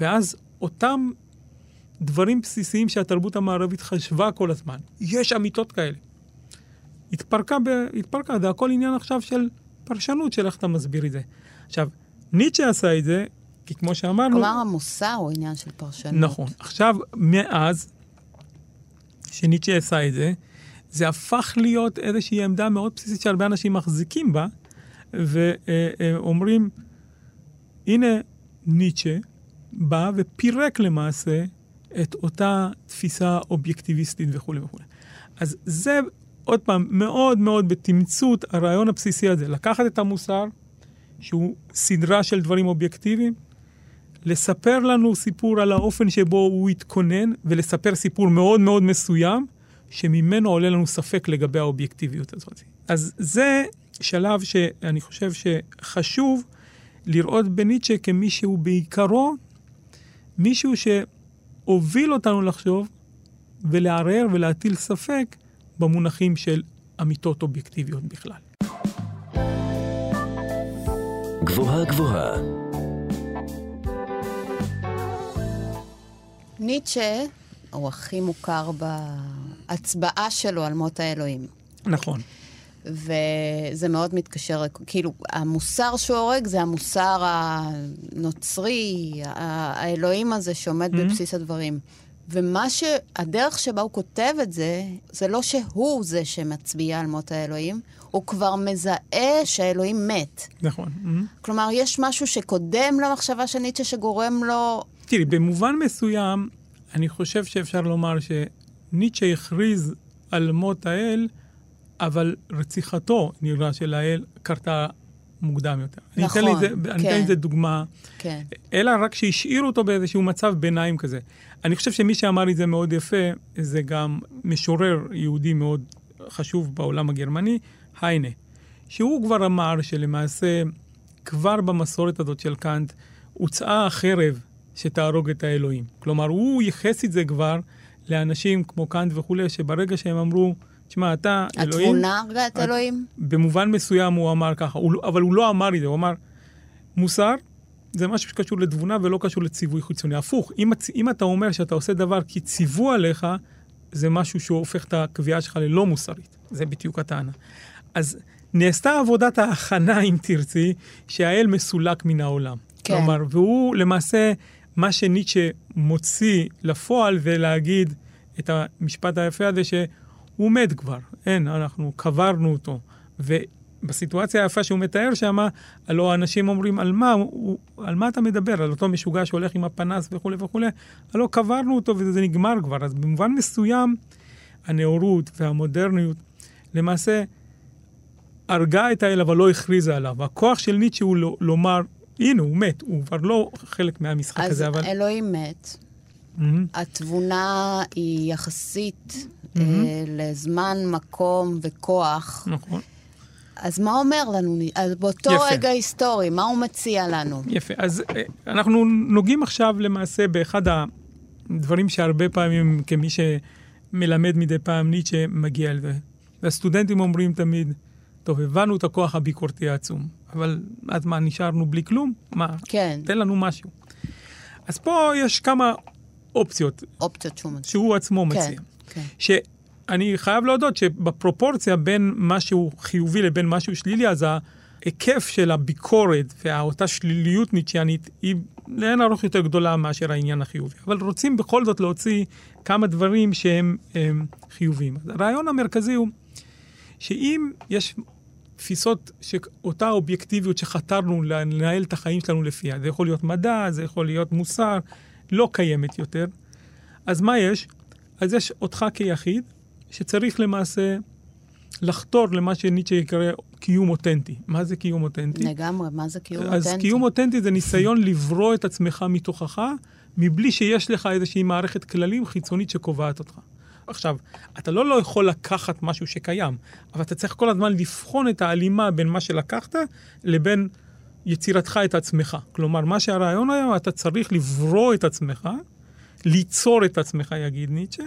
ואז אותם דברים בסיסיים שהתרבות המערבית חשבה כל הזמן, יש אמיתות כאלה. התפרקה, ב, התפרקה, זה הכל עניין עכשיו של פרשנות של איך אתה מסביר את זה. עכשיו, ניטשה עשה את זה, כי כמו שאמרנו... כלומר, המוסר הוא עניין של פרשנות. נכון. עכשיו, מאז שניטשה עשה את זה, זה הפך להיות איזושהי עמדה מאוד בסיסית שהרבה אנשים מחזיקים בה, ואומרים, הנה ניטשה בא ופירק למעשה את אותה תפיסה אובייקטיביסטית וכולי וכולי. אז זה, עוד פעם, מאוד מאוד בתמצות הרעיון הבסיסי הזה, לקחת את המוסר, שהוא סדרה של דברים אובייקטיביים, לספר לנו סיפור על האופן שבו הוא התכונן, ולספר סיפור מאוד מאוד מסוים, שממנו עולה לנו ספק לגבי האובייקטיביות הזאת. אז זה שלב שאני חושב שחשוב לראות בניטשה כמישהו בעיקרו, מישהו שהוביל אותנו לחשוב ולערער ולהטיל ספק במונחים של אמיתות אובייקטיביות בכלל. גבוהה גבוהה, ניטשה הוא הכי מוכר בהצבעה שלו על מות האלוהים. נכון. וזה מאוד מתקשר, כאילו, המוסר שהוא הורג זה המוסר הנוצרי, האלוהים הזה שעומד mm-hmm. בבסיס הדברים. ומה ש... הדרך שבה הוא כותב את זה, זה לא שהוא זה שמצביע על מות האלוהים, הוא כבר מזהה שהאלוהים מת. נכון. כלומר, יש משהו שקודם למחשבה של ניטשה שגורם לו... תראי, במובן מסוים, אני חושב שאפשר לומר ניטשה הכריז על מות האל, אבל רציחתו, נראה, של האל, קרתה מוקדם יותר. נכון, אני אתן לזה, אני כן. אתן לזה דוגמה. כן. אלא רק שהשאירו אותו באיזשהו מצב ביניים כזה. אני חושב שמי שאמר את זה מאוד יפה, זה גם משורר יהודי מאוד חשוב בעולם הגרמני, היינה, שהוא כבר אמר שלמעשה, כבר במסורת הזאת של קאנט, הוצאה החרב שתהרוג את האלוהים. כלומר, הוא ייחס את זה כבר לאנשים כמו קאנט וכולי, שברגע שהם אמרו, תשמע, אתה אלוהים... התבונה הרגה את את- אלוהים? במובן מסוים הוא אמר ככה, הוא, לא- אבל הוא לא אמר את זה, הוא אמר, מוסר זה משהו שקשור לתבונה ולא קשור לציווי חיצוני. הפוך, אם, אם אתה אומר שאתה עושה דבר כי ציוו עליך, זה משהו שהוא הופך את הקביעה שלך ללא מוסרית. זה בדיוק הטענה. אז נעשתה עבודת ההכנה, אם תרצי, שהאל מסולק מן העולם. כן. כלומר, והוא למעשה מה שניטשה מוציא לפועל ולהגיד את המשפט היפה הזה שהוא מת כבר, אין, אנחנו קברנו אותו. ובסיטואציה היפה שהוא מתאר שם, הלוא האנשים אומרים, על מה, הוא, על מה אתה מדבר? על אותו משוגע שהולך עם הפנס וכולי וכולי? הלוא קברנו אותו וזה נגמר כבר. אז במובן מסוים, הנאורות והמודרניות, למעשה, הרגה את האל, אבל לא הכריזה עליו. הכוח של ניטשה הוא לא- לומר, הנה, הוא מת, הוא כבר לא חלק מהמשחק אז הזה, אבל... אלוהים מת. מהמם. התבונה היא יחסית אה, לזמן, מקום וכוח. נכון. אז מה אומר לנו? אז באותו יפה. רגע היסטורי, מה הוא מציע לנו? יפה. אז אה, אנחנו נוגעים עכשיו למעשה באחד הדברים שהרבה פעמים, כמי שמלמד מדי פעם ניטשה, מגיע לזה. והסטודנטים אומרים תמיד, טוב, הבנו את הכוח הביקורתי העצום, אבל אז מה, נשארנו בלי כלום? מה, כן, תן לנו משהו. אז פה יש כמה אופציות אופציות שהוא מציע. שהוא עצמו כן, מציע. כן. שאני חייב להודות שבפרופורציה בין משהו חיובי לבין משהו שלילי, אז ההיקף של הביקורת ואותה שליליות ניטשיאנית היא לאין ערוך יותר גדולה מאשר העניין החיובי. אבל רוצים בכל זאת להוציא כמה דברים שהם הם, חיוביים. הרעיון המרכזי הוא שאם יש תפיסות, אותה אובייקטיביות שחתרנו לנהל את החיים שלנו לפיה, זה יכול להיות מדע, זה יכול להיות מוסר, לא קיימת יותר, אז מה יש? אז יש אותך כיחיד, שצריך למעשה לחתור למה שניטשה יקרא קיום אותנטי. מה זה קיום אותנטי? לגמרי, מה זה קיום אז אותנטי? קיום אותנטי זה ניסיון לברוא את עצמך מתוכך, מבלי שיש לך איזושהי מערכת כללים חיצונית שקובעת אותך. עכשיו, אתה לא לא יכול לקחת משהו שקיים, אבל אתה צריך כל הזמן לבחון את ההלימה בין מה שלקחת לבין יצירתך את עצמך. כלומר, מה שהרעיון היום, אתה צריך לברוא את עצמך, ליצור את עצמך, יגיד ניטשה,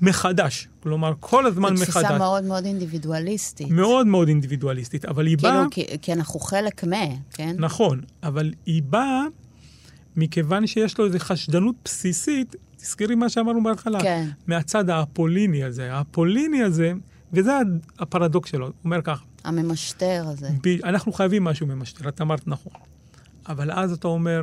מחדש. כלומר, כל הזמן מחדש. תפיסה מאוד מאוד אינדיבידואליסטית. מאוד מאוד אינדיבידואליסטית, אבל היא כאילו, באה... כי, כי אנחנו חלק מה, כן? נכון, אבל היא באה מכיוון שיש לו איזו חשדנות בסיסית, תזכרי מה שאמרנו בהתחלה, כן. מהצד האפוליני הזה. האפוליני הזה, וזה הפרדוקס שלו, הוא אומר ככה, הממשטר הזה. ב- אנחנו חייבים משהו ממשטר, את אמרת נכון. אבל אז אתה אומר,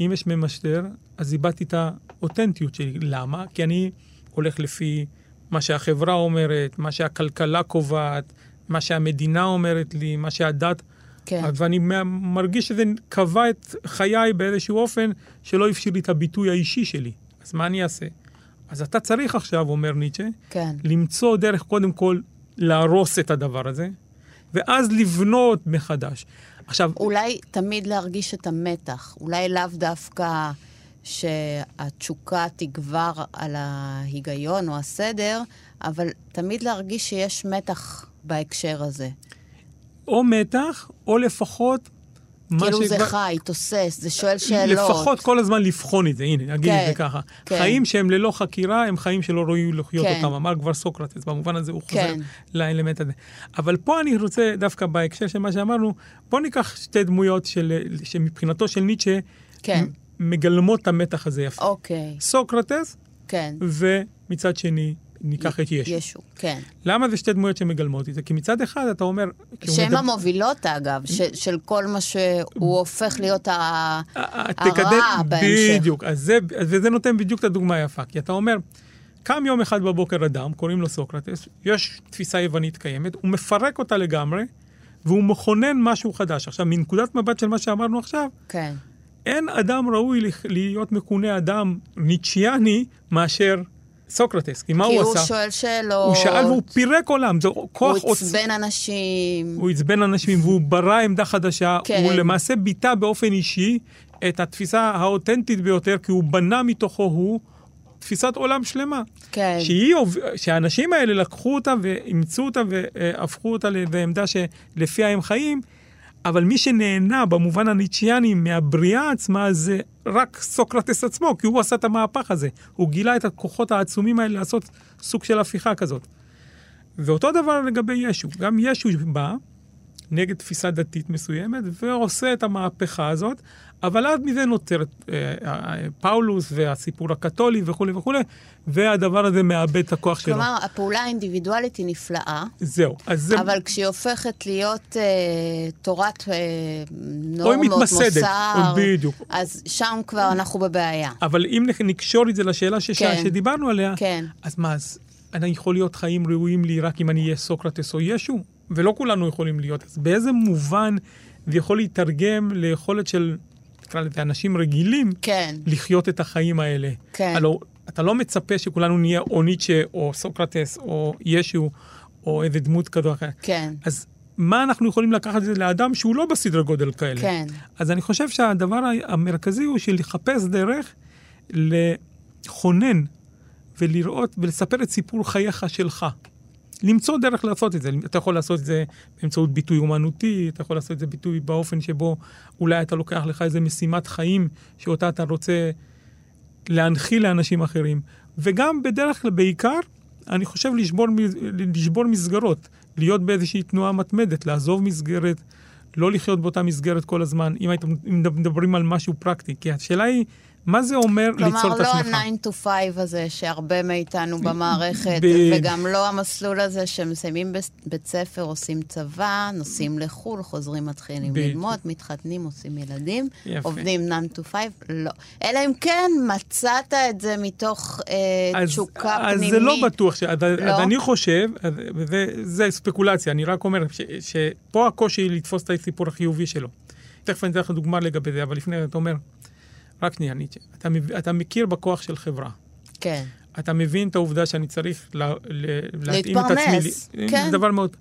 אם יש ממשטר, אז איבדתי את האותנטיות שלי. למה? כי אני הולך לפי מה שהחברה אומרת, מה שהכלכלה קובעת, מה שהמדינה אומרת לי, מה שהדת... כן. ואני מרגיש שזה קבע את חיי באיזשהו אופן שלא אפשיר לי את הביטוי האישי שלי. אז מה אני אעשה? אז אתה צריך עכשיו, אומר ניטשה, כן. למצוא דרך קודם כל להרוס את הדבר הזה, ואז לבנות מחדש. עכשיו, אולי תמיד להרגיש את המתח. אולי לאו דווקא שהתשוקה תגבר על ההיגיון או הסדר, אבל תמיד להרגיש שיש מתח בהקשר הזה. או מתח, או לפחות... כאילו זה שכבר- חי, תוסס, זה שואל שאלות. לפחות כל הזמן לבחון את זה, הנה, נגיד כן, את זה ככה. כן. חיים שהם ללא חקירה הם חיים שלא ראויים לחיות כן. אותם, אמר כבר סוקרטס, במובן הזה הוא חוזר כן. לאלמנט הזה. אבל פה אני רוצה, דווקא בהקשר של מה שאמרנו, בוא ניקח שתי דמויות של, שמבחינתו של ניטשה, כן. מגלמות את המתח הזה יפה. אוקיי, סוקרטס, כן. ומצד שני, ניקח את ישו. ישו, כן. למה זה שתי דמויות שמגלמות את זה? כי מצד אחד אתה אומר... שהן מדבר- המובילות, אגב, ש- של כל מה שהוא הופך להיות ה- אה, הרע בהמשך. בדיוק, אז זה, וזה נותן בדיוק את הדוגמה היפה, כי אתה אומר, קם יום אחד בבוקר אדם, קוראים לו סוקרטס, יש תפיסה יוונית קיימת, הוא מפרק אותה לגמרי, והוא מכונן משהו חדש. עכשיו, מנקודת מבט של מה שאמרנו עכשיו, כן. אין אדם ראוי להיות מכונה אדם ניטשיאני מאשר סוקרטס, כי מה כי הוא הוא עשה? שואל שאלות. הוא שאל והוא פירק עולם, זה הוא כוח עוצ... עצבן אנשים. הוא עצבן אנשים והוא ברא עמדה חדשה. כן. הוא למעשה ביטא באופן אישי את התפיסה האותנטית ביותר, כי הוא בנה מתוכו הוא תפיסת עולם שלמה. כן. שהיא, שהאנשים האלה לקחו אותה ואימצו אותה והפכו אותה לעמדה שלפיה הם חיים, אבל מי שנהנה במובן הניטשיאני מהבריאה עצמה זה רק סוקרטס עצמו, כי הוא עשה את המהפך הזה. הוא גילה את הכוחות העצומים האלה לעשות סוג של הפיכה כזאת. ואותו דבר לגבי ישו. גם ישו בא נגד תפיסה דתית מסוימת ועושה את המהפכה הזאת, אבל אז מזה נוצרת אה, אה, פאולוס והסיפור הקתולי וכולי וכולי, והדבר הזה מאבד את הכוח שלו. כלומר, הפעולה האינדיבידואלית היא נפלאה, זהו. זה... אבל כשהיא הופכת להיות אה, תורת אה, נורמות, מתמסדת, מוסר, או בדיוק. אז שם כבר אנחנו בבעיה. אבל אם נק- נקשור את זה לשאלה שש... כן. שדיברנו עליה, כן. אז מה, אז אני יכול להיות חיים ראויים לי רק אם אני אהיה סוקרטס או ישו? ולא כולנו יכולים להיות. אז באיזה מובן זה יכול להתרגם ליכולת של, נקרא לזה, אנשים רגילים, כן, לחיות את החיים האלה? כן. הלוא אתה לא מצפה שכולנו נהיה או ניטשה, או סוקרטס, או ישו, או איזה דמות כזו או אחרת. כן, אז מה אנחנו יכולים לקחת את זה לאדם שהוא לא בסדרי גודל כאלה? כן. אז אני חושב שהדבר המרכזי הוא של לחפש דרך לכונן ולראות ולספר את סיפור חייך שלך. למצוא דרך לעשות את זה. אתה יכול לעשות את זה באמצעות ביטוי אומנותי, אתה יכול לעשות את זה ביטוי באופן שבו אולי אתה לוקח לך איזה משימת חיים שאותה אתה רוצה להנחיל לאנשים אחרים. וגם בדרך כלל, בעיקר, אני חושב לשבור, לשבור מסגרות, להיות באיזושהי תנועה מתמדת, לעזוב מסגרת, לא לחיות באותה מסגרת כל הזמן, אם הייתם מדברים על משהו פרקטי. כי השאלה היא, מה זה אומר ליצור כלומר, את לא עצמך? ה-9 to 5 הזה שהרבה מאיתנו במערכת, ב- וגם לא המסלול הזה שמסיימים בית ספר, עושים צבא, נוסעים לחו"ל, חוזרים, מתחילים בדיוק. ללמוד, מתחתנים, עושים ילדים, יפה. עובדים 9 to 5, לא. אלא אם כן מצאת את זה מתוך אה, אז, תשוקה אז פנימית. זה לא בטוח, ש... אז, לא? אז אני חושב, אז, וזה זה ספקולציה, אני רק אומר ש, שפה הקושי לתפוס את הסיפור החיובי שלו. תכף אני אתן לך דוגמה לגבי זה, אבל לפני אתה אומר, רק שנייה, ניטשה, אתה, אתה מכיר בכוח של חברה. כן, אתה מבין את העובדה שאני צריך לה, ל, להתאים את עצמי. להתפרנס, כן. זה דבר מאוד...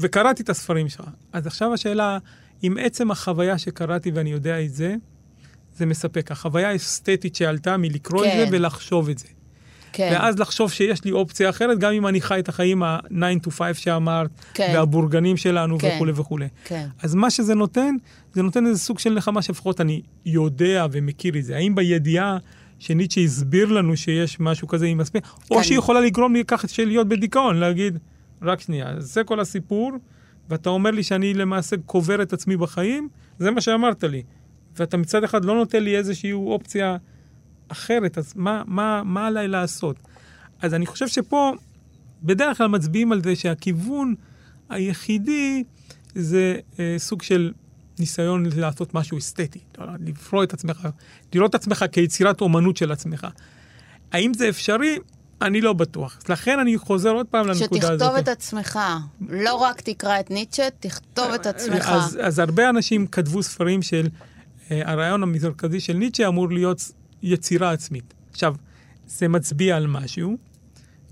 וקראתי את הספרים שלך. אז עכשיו השאלה, אם עצם החוויה שקראתי ואני יודע את זה, זה מספק. החוויה האסתטית שעלתה מלקרוא את כן. זה ולחשוב את זה. כן. ואז לחשוב שיש לי אופציה אחרת, גם אם אני חי את החיים ה-9 to 5 שאמרת, כן. והבורגנים שלנו כן. וכולי וכולי. כן. אז מה שזה נותן, זה נותן איזה סוג של נחמה שלפחות אני יודע ומכיר את זה. האם בידיעה שניטשה הסביר לנו שיש משהו כזה עם מספיק, או כן. שהיא יכולה לגרום לי ככה של להיות בדיכאון, להגיד, רק שנייה, זה כל הסיפור, ואתה אומר לי שאני למעשה קובר את עצמי בחיים, זה מה שאמרת לי. ואתה מצד אחד לא נותן לי איזושהי אופציה אחרת, אז מה, מה, מה עליי לעשות? אז אני חושב שפה בדרך כלל מצביעים על זה שהכיוון היחידי זה אה, סוג של ניסיון לעשות משהו אסתטי, לא, לפרוע את עצמך, לראות את עצמך כיצירת אומנות של עצמך. האם זה אפשרי? אני לא בטוח. לכן אני חוזר עוד פעם לנקודה הזאת. שתכתוב את עצמך. לא רק תקרא את ניטשה, תכתוב את עצמך. אז, אז הרבה אנשים כתבו ספרים של אה, הרעיון המרכזי של ניטשה אמור להיות יצירה עצמית. עכשיו, זה מצביע על משהו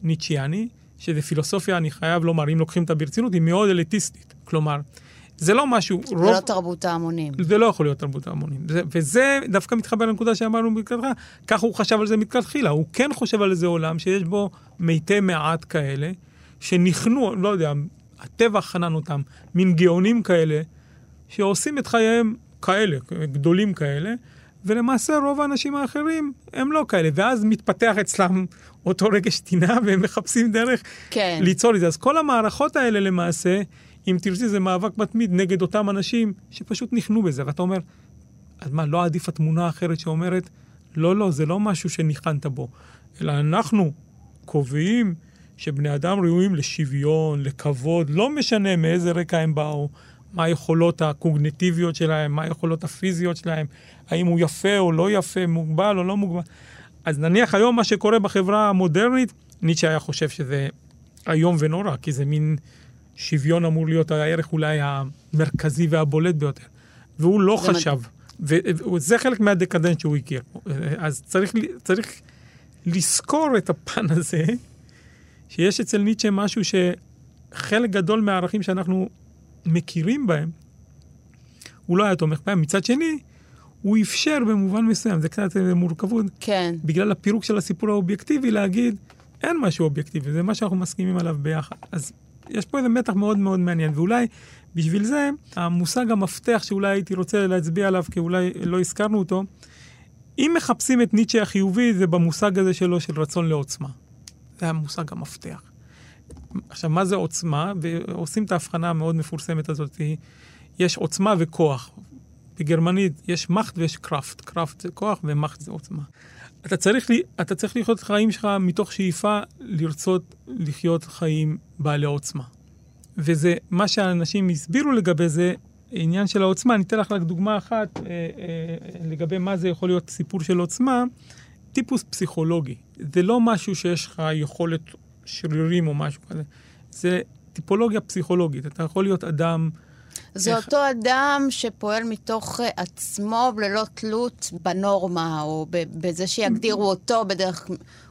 ניטשיאני, שזה פילוסופיה, אני חייב לומר, אם לוקחים אותה ברצינות, היא מאוד אליטיסטית. כלומר, זה לא משהו, זה רוב... לא תרבות ההמונים. זה לא יכול להיות תרבות ההמונים. זה, וזה דווקא מתחבר לנקודה שאמרנו מלכתחילה, ככה הוא חשב על זה מלכתחילה. הוא כן חושב על איזה עולם שיש בו מתי מעט כאלה, שנכנו, לא יודע, הטבע חנן אותם, מין גאונים כאלה, שעושים את חייהם כאלה, גדולים כאלה, ולמעשה רוב האנשים האחרים הם לא כאלה. ואז מתפתח אצלם אותו רגש טינה, והם מחפשים דרך כן. ליצור את זה. אז כל המערכות האלה למעשה, אם תרצי, זה מאבק מתמיד נגד אותם אנשים שפשוט נכנו בזה. ואתה אומר, אז מה, לא עדיף התמונה האחרת שאומרת, לא, לא, זה לא משהו שניחנת בו, אלא אנחנו קובעים שבני אדם ראויים לשוויון, לכבוד, לא משנה מאיזה רקע הם באו, מה היכולות הקוגניטיביות שלהם, מה היכולות הפיזיות שלהם, האם הוא יפה או לא יפה, מוגבל או לא מוגבל. אז נניח היום מה שקורה בחברה המודרנית, ניטשה היה חושב שזה איום ונורא, כי זה מין שוויון אמור להיות הערך אולי המרכזי והבולט ביותר. והוא לא חשב. וזה חלק מהדקדנט שהוא הכיר. אז צריך, צריך לזכור את הפן הזה, שיש אצל ניטשה משהו שחלק גדול מהערכים שאנחנו מכירים בהם, הוא לא היה תומך בהם. מצד שני, הוא אפשר במובן מסוים, זה קצת אה, מורכבות, כן. בגלל הפירוק של הסיפור האובייקטיבי, להגיד, אין משהו אובייקטיבי, זה מה שאנחנו מסכימים עליו ביחד. אז יש פה איזה מתח מאוד מאוד מעניין, ואולי בשביל זה, המושג המפתח שאולי הייתי רוצה להצביע עליו, כי אולי לא הזכרנו אותו, אם מחפשים את ניטשה החיובי, זה במושג הזה שלו של רצון לעוצמה. זה המושג המפתח. עכשיו, מה זה עוצמה? ועושים את ההבחנה המאוד מפורסמת הזאת, יש עוצמה וכוח. בגרמנית יש מאכט ויש קראפט. קראפט זה כוח ומאכט זה עוצמה. אתה צריך, אתה צריך לחיות את החיים שלך מתוך שאיפה לרצות לחיות חיים בעלי עוצמה. וזה, מה שאנשים הסבירו לגבי זה, עניין של העוצמה. אני אתן לך רק דוגמה אחת אה, אה, לגבי מה זה יכול להיות סיפור של עוצמה. טיפוס פסיכולוגי. זה לא משהו שיש לך יכולת שרירים או משהו כזה. זה טיפולוגיה פסיכולוגית. אתה יכול להיות אדם... זה איך... אותו אדם שפועל מתוך אה, עצמו ללא תלות בנורמה, או בזה שיגדירו אותו בדרך...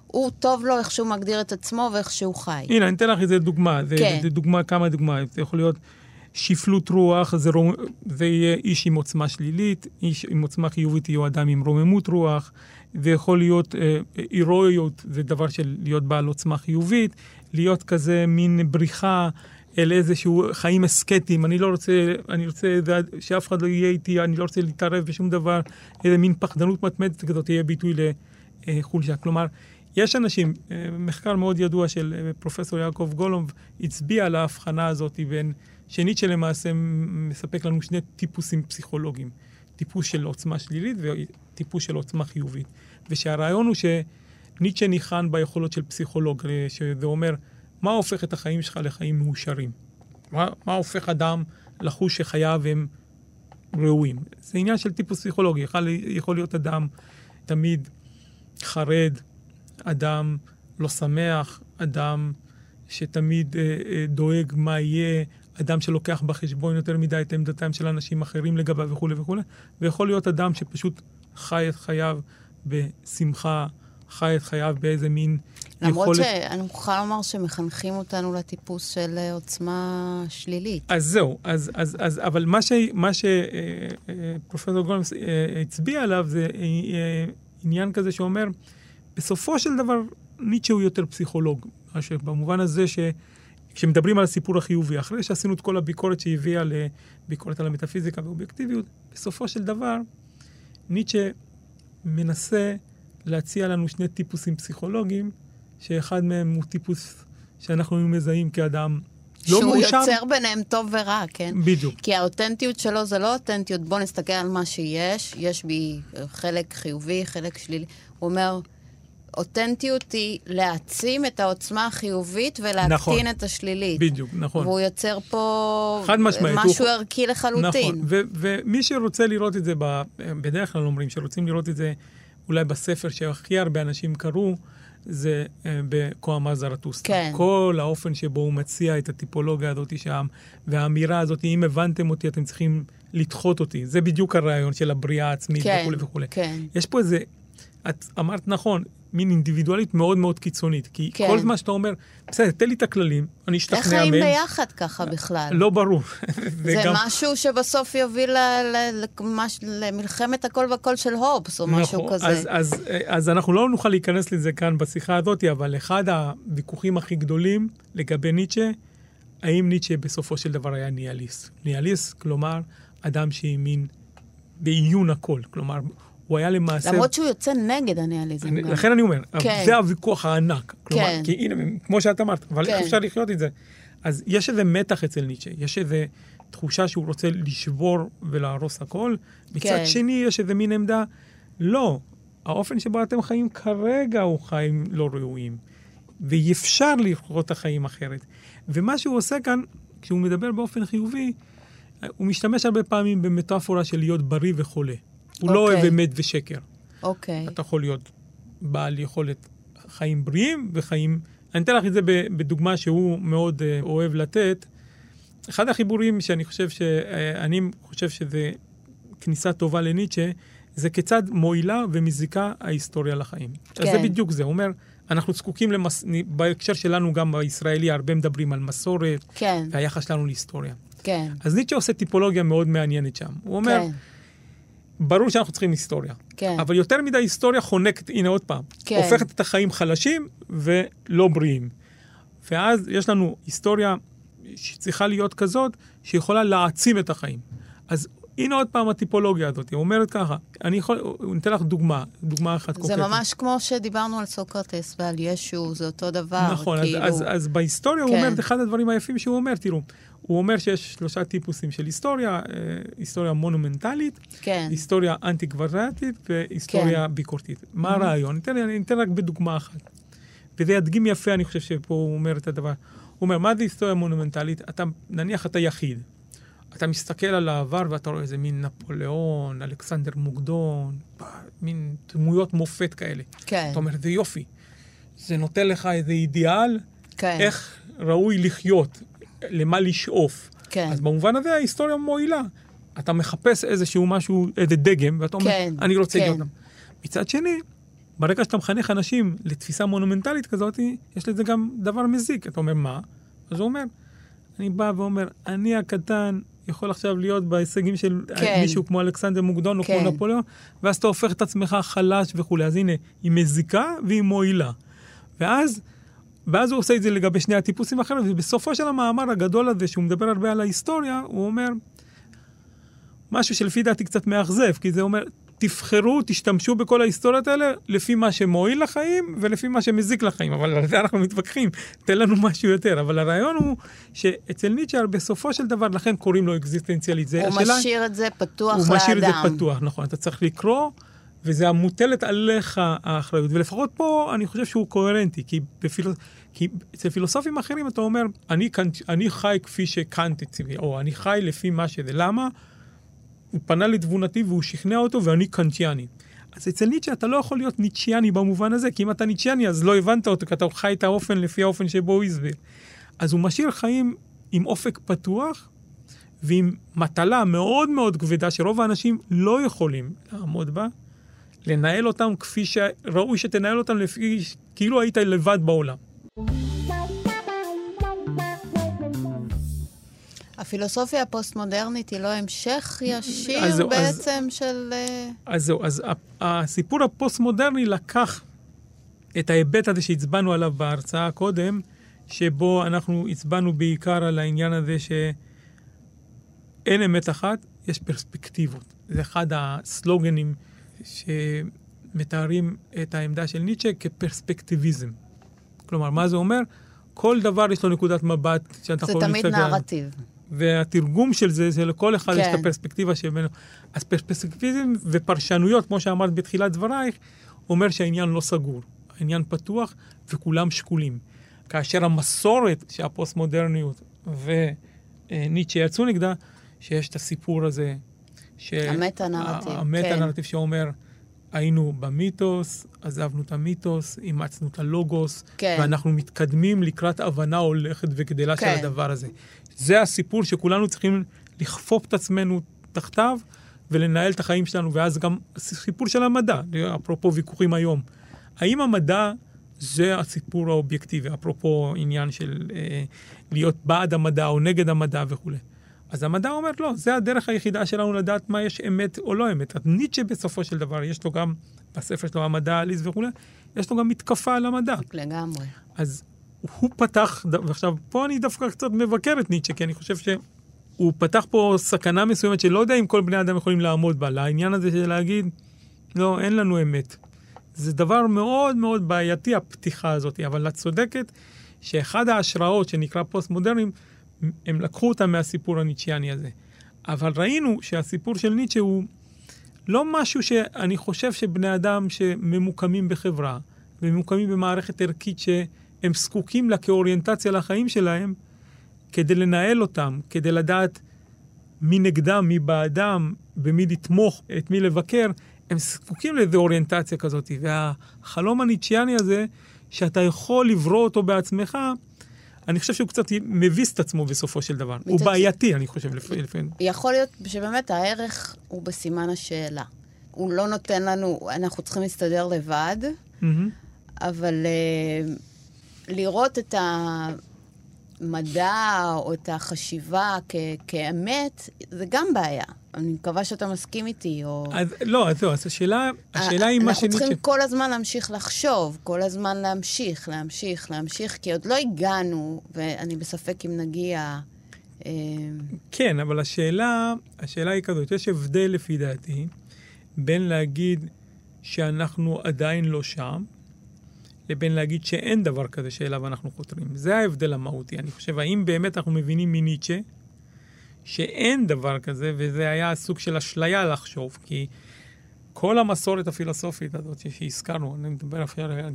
הוא טוב לו איך שהוא מגדיר את עצמו ואיך שהוא חי. הנה, אני אתן לך איזה דוגמה. זה, כן. זה דוגמה, כמה דוגמאות. זה יכול להיות שפלות רוח, זה, רום, זה יהיה איש עם עוצמה שלילית, איש עם עוצמה חיובית יהיה אדם עם רוממות רוח. זה יכול להיות אה, הירואיות, זה דבר של להיות בעל עוצמה חיובית, להיות כזה מין בריחה אל איזשהו חיים אסקטיים. אני לא רוצה, אני רוצה שאף אחד לא יהיה איתי, אני לא רוצה להתערב בשום דבר, איזה מין פחדנות מתמדת כזאת תהיה ביטוי לחולשה. כלומר, יש אנשים, אה, מחקר מאוד ידוע של אה, פרופסור יעקב גולוב הצביע על ההבחנה הזאת בין, שניטשה למעשה מספק לנו שני טיפוסים פסיכולוגיים. טיפוס של עוצמה שלילית וטיפוס של עוצמה חיובית. ושהרעיון הוא שניטשה ניחן ביכולות של פסיכולוג, אה, שזה אומר, מה הופך את החיים שלך לחיים מאושרים? מה, מה הופך אדם לחוש שחייו הם ראויים? זה עניין של טיפוס פסיכולוגי. יכול, יכול להיות אדם תמיד חרד, אדם לא שמח, אדם שתמיד אה, אה, דואג מה יהיה, אדם שלוקח בחשבון יותר מדי את עמדתם של אנשים אחרים לגביו וכולי וכולי, ויכול להיות אדם שפשוט חי את חייו בשמחה, חי את חייו באיזה מין למרות יכולת... למרות שאני מוכרחה לומר שמחנכים אותנו לטיפוס של אה, עוצמה שלילית. אז זהו, אז, אז, אז, אבל מה, ש, מה שפרופסור אה, אה, גולמס הצביע עליו זה עניין כזה שאומר, בסופו של דבר ניטשה הוא יותר פסיכולוג, במובן הזה ש... כשמדברים על הסיפור החיובי, אחרי שעשינו את כל הביקורת שהביאה לביקורת על המטאפיזיקה ואובייקטיביות, בסופו של דבר ניטשה מנסה להציע לנו שני טיפוסים פסיכולוגיים, שאחד מהם הוא טיפוס שאנחנו מזהים כאדם לא מאושר. שהוא יוצר ביניהם טוב ורע, כן? בדיוק. כי האותנטיות שלו זה לא אותנטיות, בוא נסתכל על מה שיש, יש בי חלק חיובי, חלק שלילי. הוא אומר, אותנטיות היא להעצים את העוצמה החיובית ולהקטין נכון, את השלילית. בדיוק, נכון. והוא יוצר פה משהו הוא... ערכי לחלוטין. נכון, ומי שרוצה לראות את זה, ב- בדרך כלל אומרים שרוצים לראות את זה אולי בספר שהכי הרבה אנשים קראו, זה אה, בכה אמר זרטוסטה. כן. כל האופן שבו הוא מציע את הטיפולוגיה הזאת שם, והאמירה הזאת, אם הבנתם אותי, אתם צריכים לדחות אותי. זה בדיוק הרעיון של הבריאה העצמית כן, וכולי וכולי. כן. יש פה איזה, את אמרת נכון, מין אינדיבידואלית מאוד מאוד קיצונית. כי כן. כל זמן שאתה אומר, בסדר, תן לי את הכללים, אני אשתכנע מהם. איך חיים ביחד ככה בכלל? לא ברור. זה גם... משהו שבסוף יוביל ל- ל- למש... למלחמת הכל וכל של הופס, או נכון, משהו כזה. אז, אז, אז אנחנו לא נוכל להיכנס לזה כאן בשיחה הזאת, אבל אחד הוויכוחים הכי גדולים לגבי ניטשה, האם ניטשה בסופו של דבר היה ניאליסט. ניאליסט, כלומר, אדם שהאמין בעיון הכל. כלומר, הוא היה למעשה... למרות שהוא יוצא נגד הניאליזם. אני, לכן אני אומר, כן. זה הוויכוח הענק. כלומר, כן. כי הנה, כמו שאת אמרת, אבל כן. איך אפשר לחיות את זה? אז יש איזה מתח אצל ניטשה, יש איזה תחושה שהוא רוצה לשבור ולהרוס הכל. מצד כן. שני, יש איזה מין עמדה, לא, האופן שבו אתם חיים כרגע הוא חיים לא ראויים. ואי אפשר לחיות את החיים אחרת. ומה שהוא עושה כאן, כשהוא מדבר באופן חיובי, הוא משתמש הרבה פעמים במטאפורה של להיות בריא וחולה. הוא okay. לא אוהב אוקיי. אמת ושקר. אוקיי. Okay. אתה יכול להיות בעל יכולת חיים בריאים וחיים... אני אתן לך את זה בדוגמה שהוא מאוד uh, אוהב לתת. אחד החיבורים שאני חושב ש... Uh, אני חושב שזה כניסה טובה לניטשה, זה כיצד מועילה ומזיקה ההיסטוריה לחיים. כן. אז זה כן. בדיוק זה, הוא אומר, אנחנו זקוקים, למס... בהקשר שלנו גם בישראלי, הרבה מדברים על מסורת, כן, והיחס שלנו להיסטוריה. כן, אז ניטשה עושה טיפולוגיה מאוד מעניינת שם. הוא אומר, כן, ברור שאנחנו צריכים היסטוריה, כן, אבל יותר מדי היסטוריה חונקת, הנה עוד פעם, כן. הופכת את החיים חלשים ולא בריאים. ואז יש לנו היסטוריה שצריכה להיות כזאת, שיכולה להעצים את החיים. אז הנה עוד פעם הטיפולוגיה הזאת, היא אומרת ככה, אני יכול, אני אתן לך דוגמה, דוגמה אחת זה קוקטית. ממש כמו שדיברנו על סוקרטס ועל ישו, זה אותו דבר. נכון, כאילו, אז, אז, אז בהיסטוריה הוא כן. אומר את אחד הדברים היפים שהוא אומר, תראו, הוא אומר שיש שלושה טיפוסים של היסטוריה, אה, היסטוריה מונומנטלית, כן, היסטוריה אנטי-קוורטית והיסטוריה כן. ביקורתית. מה הרעיון? אני אתן, אני אתן רק בדוגמה אחת. וזה ידגים יפה, אני חושב שפה הוא אומר את הדבר. הוא אומר, מה זה היסטוריה מונומנטלית? אתה, נניח אתה יחיד. אתה מסתכל על העבר ואתה רואה איזה מין נפוליאון, אלכסנדר מוקדון, מין דמויות מופת כאלה. כן, אתה אומר, זה יופי. זה נותן לך איזה אידיאל, כן, איך ראוי לחיות, למה לשאוף. כן, אז במובן הזה ההיסטוריה מועילה. אתה מחפש איזשהו משהו, איזה דגם, ואתה אומר, כן, אני רוצה כן. להיות. מצד שני, ברגע שאתה מחנך אנשים לתפיסה מונומנטלית כזאת, יש לזה גם דבר מזיק. אתה אומר, מה? אז הוא אומר, אני בא ואומר, אני הקטן יכול עכשיו להיות בהישגים של כן. מישהו כמו אלכסנדר מוקדון או כן. כמו נפוליאון, ואז אתה הופך את עצמך חלש וכולי. אז הנה, היא מזיקה והיא מועילה. ואז, ואז הוא עושה את זה לגבי שני הטיפוסים האחרים, ובסופו של המאמר הגדול הזה, שהוא מדבר הרבה על ההיסטוריה, הוא אומר משהו שלפי דעתי קצת מאכזב, כי זה אומר, תבחרו, תשתמשו בכל ההיסטוריות האלה לפי מה שמועיל לחיים ולפי מה שמזיק לחיים, אבל על זה אנחנו מתווכחים, תן לנו משהו יותר. אבל הרעיון הוא שאצל ניטשה, בסופו של דבר, לכן קוראים לו אקזיסטנציאליסט. זה הוא השאלה- משאיר את זה פתוח הוא לאדם. משאיר את זה פתוח, נכון. אתה צריך לקרוא, וזה המוטלת עליך האחריות. ולפחות פה אני חושב שהוא קוהרנטי, כי, בפילוס... כי אצל פילוסופים אחרים אתה אומר, אני, קאנט... אני חי כפי שקאנט הציבי, או אני חי לפי מה שזה. למה? הוא פנה לתבונתי והוא שכנע אותו ואני קאנטיאני. אז אצל ניטשה אתה לא יכול להיות ניטשיאני במובן הזה, כי אם אתה ניטשיאני אז לא הבנת אותו, כי אתה חי את האופן לפי האופן שבו הוא הסביר. אז הוא משאיר חיים עם אופק פתוח, ועם מטלה מאוד מאוד כבדה שרוב האנשים לא יכולים לעמוד בה, לנהל אותם כפי שראוי שתנהל אותם לפי, כאילו היית לבד בעולם. הפילוסופיה הפוסט-מודרנית היא לא המשך אז ישיר אז- בעצם של... אה, אז זהו, אז הסיפור הפוסט-מודרני לקח את ההיבט הזה שהצבענו עליו בהרצאה הקודם, שבו אנחנו הצבענו בעיקר על העניין הזה שאין אמת אחת, יש פרספקטיבות. זה אחד הסלוגנים שמתארים את העמדה של ניטשה כפרספקטיביזם. כלומר, מה זה אומר? כל דבר יש לו נקודת מבט שאתה זה יכול תמיד להסתכל עליו. נרטיב. והתרגום של זה, זה לכל אחד כן. יש את הפרספקטיבה שממנו. אז פרספקטיביזם ופרשנויות, כמו שאמרת בתחילת דברייך, אומר שהעניין לא סגור. העניין פתוח וכולם שקולים. כאשר המסורת שהפוסט-מודרניות וניטשה יצאו נגדה, שיש את הסיפור הזה. ש- המטה-נרטיב, ה- המטה-נרטיב כן. שאומר, היינו במיתוס, עזבנו את המיתוס, אימצנו את הלוגוס, כן. ואנחנו מתקדמים לקראת הבנה הולכת וגדלה כן. של הדבר הזה. זה הסיפור שכולנו צריכים לכפוף את עצמנו תחתיו ולנהל את החיים שלנו, ואז גם סיפור של המדע, אפרופו ויכוחים היום. האם המדע זה הסיפור האובייקטיבי, אפרופו עניין של אה, להיות בעד המדע או נגד המדע וכולי. אז המדע אומר, לא, זה הדרך היחידה שלנו לדעת מה יש אמת או לא אמת. ניטשה בסופו של דבר, יש לו גם, בספר שלו, המדע העליז וכולי, יש לו גם מתקפה על המדע. לגמרי. אז הוא פתח, ועכשיו, פה אני דווקא קצת מבקר את ניטשה, כי אני חושב שהוא פתח פה סכנה מסוימת שלא יודע אם כל בני אדם יכולים לעמוד בה, לעניין הזה של להגיד, לא, אין לנו אמת. זה דבר מאוד מאוד בעייתי, הפתיחה הזאת, אבל את צודקת שאחד ההשראות שנקרא פוסט-מודרניים, הם לקחו אותם מהסיפור הניטשיאני הזה. אבל ראינו שהסיפור של ניטשה הוא לא משהו שאני חושב שבני אדם שממוקמים בחברה וממוקמים במערכת ערכית שהם זקוקים לה כאוריינטציה לחיים שלהם, כדי לנהל אותם, כדי לדעת מי נגדם, מי בעדם, במי לתמוך, את מי לבקר, הם זקוקים לאיזו אוריינטציה כזאת. והחלום הניטשיאני הזה, שאתה יכול לברוא אותו בעצמך, אני חושב שהוא קצת מביס את עצמו בסופו של דבר. הוא בעייתי, אני חושב, לפעמים. יכול להיות שבאמת הערך הוא בסימן השאלה. הוא לא נותן לנו, אנחנו צריכים להסתדר לבד. אבל אה, לראות את המדע או את החשיבה כ- כאמת, זה גם בעיה. אני מקווה שאתה מסכים איתי, או... אז לא, אז זהו, אז השאלה, השאלה היא מה אנחנו שניטשה... צריכים כל הזמן להמשיך לחשוב, כל הזמן להמשיך, להמשיך, להמשיך, כי עוד לא הגענו, ואני בספק אם נגיע... אה, כן, אבל השאלה, השאלה היא כזאת, יש הבדל לפי דעתי בין להגיד שאנחנו עדיין לא שם, לבין להגיד שאין דבר כזה שאליו אנחנו חותרים. זה ההבדל המהותי. אני חושב, האם באמת אנחנו מבינים מניטשה שאין דבר כזה, וזה היה סוג של אשליה לחשוב, כי כל המסורת הפילוסופית הזאת שהזכרנו, אני מדבר עכשיו על...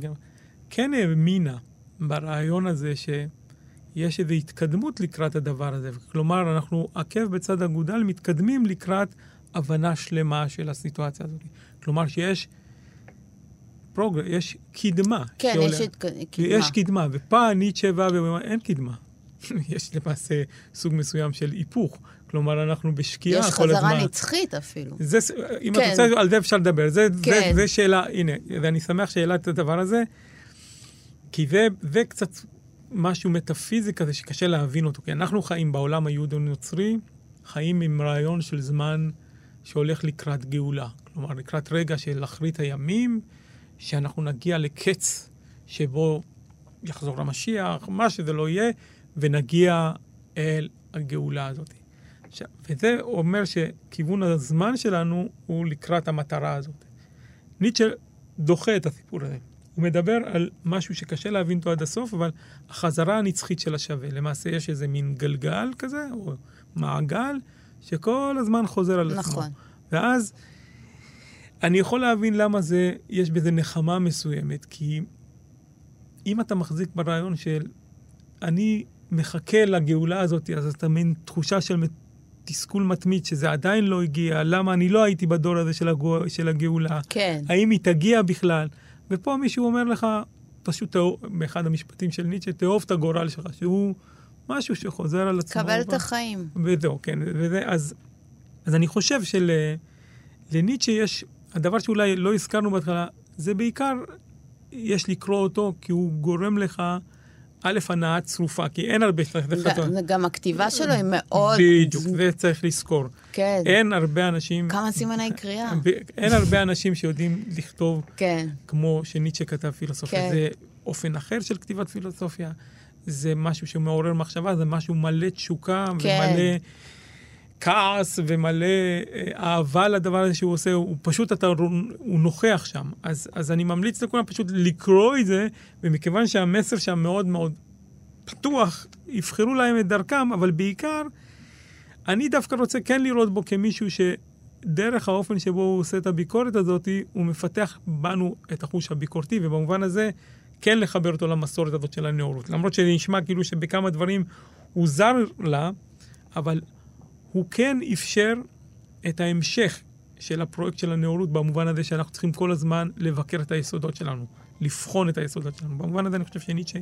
כן האמינה ברעיון הזה שיש איזו התקדמות לקראת הדבר הזה. כלומר, אנחנו עקב בצד אגודל מתקדמים לקראת הבנה שלמה של הסיטואציה הזאת. כלומר, שיש progress, יש קדמה. כן, שעולה- יש התק- קדמה. יש קדמה, ופה ניטשה בא ואומר, אין קדמה. יש למעשה סוג מסוים של היפוך. כלומר, אנחנו בשקיעה יש כל הזמן. חזרה נצחית אפילו. זה, אם כן. את רוצה, על זה אפשר לדבר. זה, כן. זה, זה שאלה, הנה, ואני שמח שהעלת את הדבר הזה, כי זה, זה קצת משהו מטאפיזי כזה שקשה להבין אותו. כי אנחנו חיים בעולם היהודו-נוצרי, חיים עם רעיון של זמן שהולך לקראת גאולה. כלומר, לקראת רגע של אחרית הימים, שאנחנו נגיע לקץ שבו יחזור המשיח, מה שזה לא יהיה, ונגיע אל הגאולה הזאת. עכשיו, וזה אומר שכיוון הזמן שלנו הוא לקראת המטרה הזאת. ניטשה דוחה את הסיפור הזה. הוא מדבר על משהו שקשה להבין אותו עד הסוף, אבל החזרה הנצחית של השווה. למעשה יש איזה מין גלגל כזה, או מעגל, שכל הזמן חוזר על עצמו. נכון. ואז אני יכול להבין למה זה, יש בזה נחמה מסוימת, כי אם אתה מחזיק ברעיון של אני מחכה לגאולה הזאת, אז אתה מין תחושה של תסכול מתמיד שזה עדיין לא הגיע, למה אני לא הייתי בדור הזה של, הגאו, של הגאולה, כן. האם היא תגיע בכלל? ופה מישהו אומר לך, פשוט באחד המשפטים של ניטשה, תאהוב את הגורל שלך, שהוא משהו שחוזר על עצמו. קבל את החיים. וזהו, כן. וזה, אז, אז אני חושב שלניטשה יש, הדבר שאולי לא הזכרנו בהתחלה, זה בעיקר, יש לקרוא אותו כי הוא גורם לך, א', הנאה צרופה, כי אין הרבה... ג- גם הכתיבה שלו היא מאוד... בדיוק, זה צריך לזכור. כן. אין הרבה אנשים... כמה סימני קריאה. אין הרבה אנשים שיודעים לכתוב כן. כמו שניטשה כתב פילוסופיה. כן. זה אופן אחר של כתיבת פילוסופיה. זה משהו שמעורר מחשבה, זה משהו מלא תשוקה כן. ומלא כעס ומלא אה, אהבה לדבר הזה שהוא עושה. הוא פשוט, אתה, הוא נוכח שם. אז, אז אני ממליץ לכולם פשוט לקרוא את זה, ומכיוון שהמסר שם מאוד מאוד פתוח, יבחרו להם את דרכם, אבל בעיקר, אני דווקא רוצה כן לראות בו כמישהו ש... דרך האופן שבו הוא עושה את הביקורת הזאת, הוא מפתח בנו את החוש הביקורתי, ובמובן הזה כן לחבר אותו למסורת הזאת של הנאורות. למרות שזה נשמע כאילו שבכמה דברים הוא זר לה, אבל הוא כן אפשר את ההמשך של הפרויקט של הנאורות, במובן הזה שאנחנו צריכים כל הזמן לבקר את היסודות שלנו, לבחון את היסודות שלנו. במובן הזה אני חושב שניטשה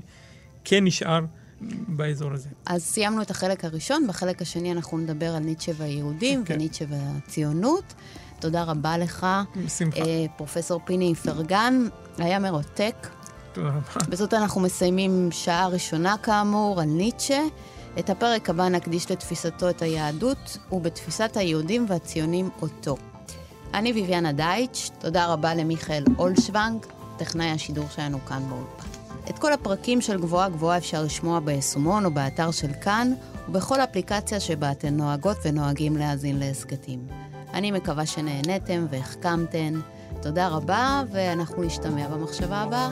כן נשאר באזור הזה. אז סיימנו את החלק הראשון, בחלק השני אנחנו נדבר על ניטשה והיהודים כן. וניטשה והציונות. תודה רבה לך, בשמחה. אה, פרופסור פיני איפרגן, היה מרתק. תודה רבה. בזאת אנחנו מסיימים שעה ראשונה כאמור על ניטשה. את הפרק הבא נקדיש לתפיסתו את היהדות ובתפיסת היהודים והציונים אותו. אני ביביאנה דייטש, תודה רבה למיכאל אולשוונג, טכנאי השידור שלנו כאן באולפן. את כל הפרקים של גבוהה גבוהה אפשר לשמוע ביישומון או באתר של כאן, ובכל אפליקציה שבה אתן נוהגות ונוהגים להאזין להסכתים. אני מקווה שנהניתם והחכמתן. תודה רבה, ואנחנו נשתמע במחשבה הבאה.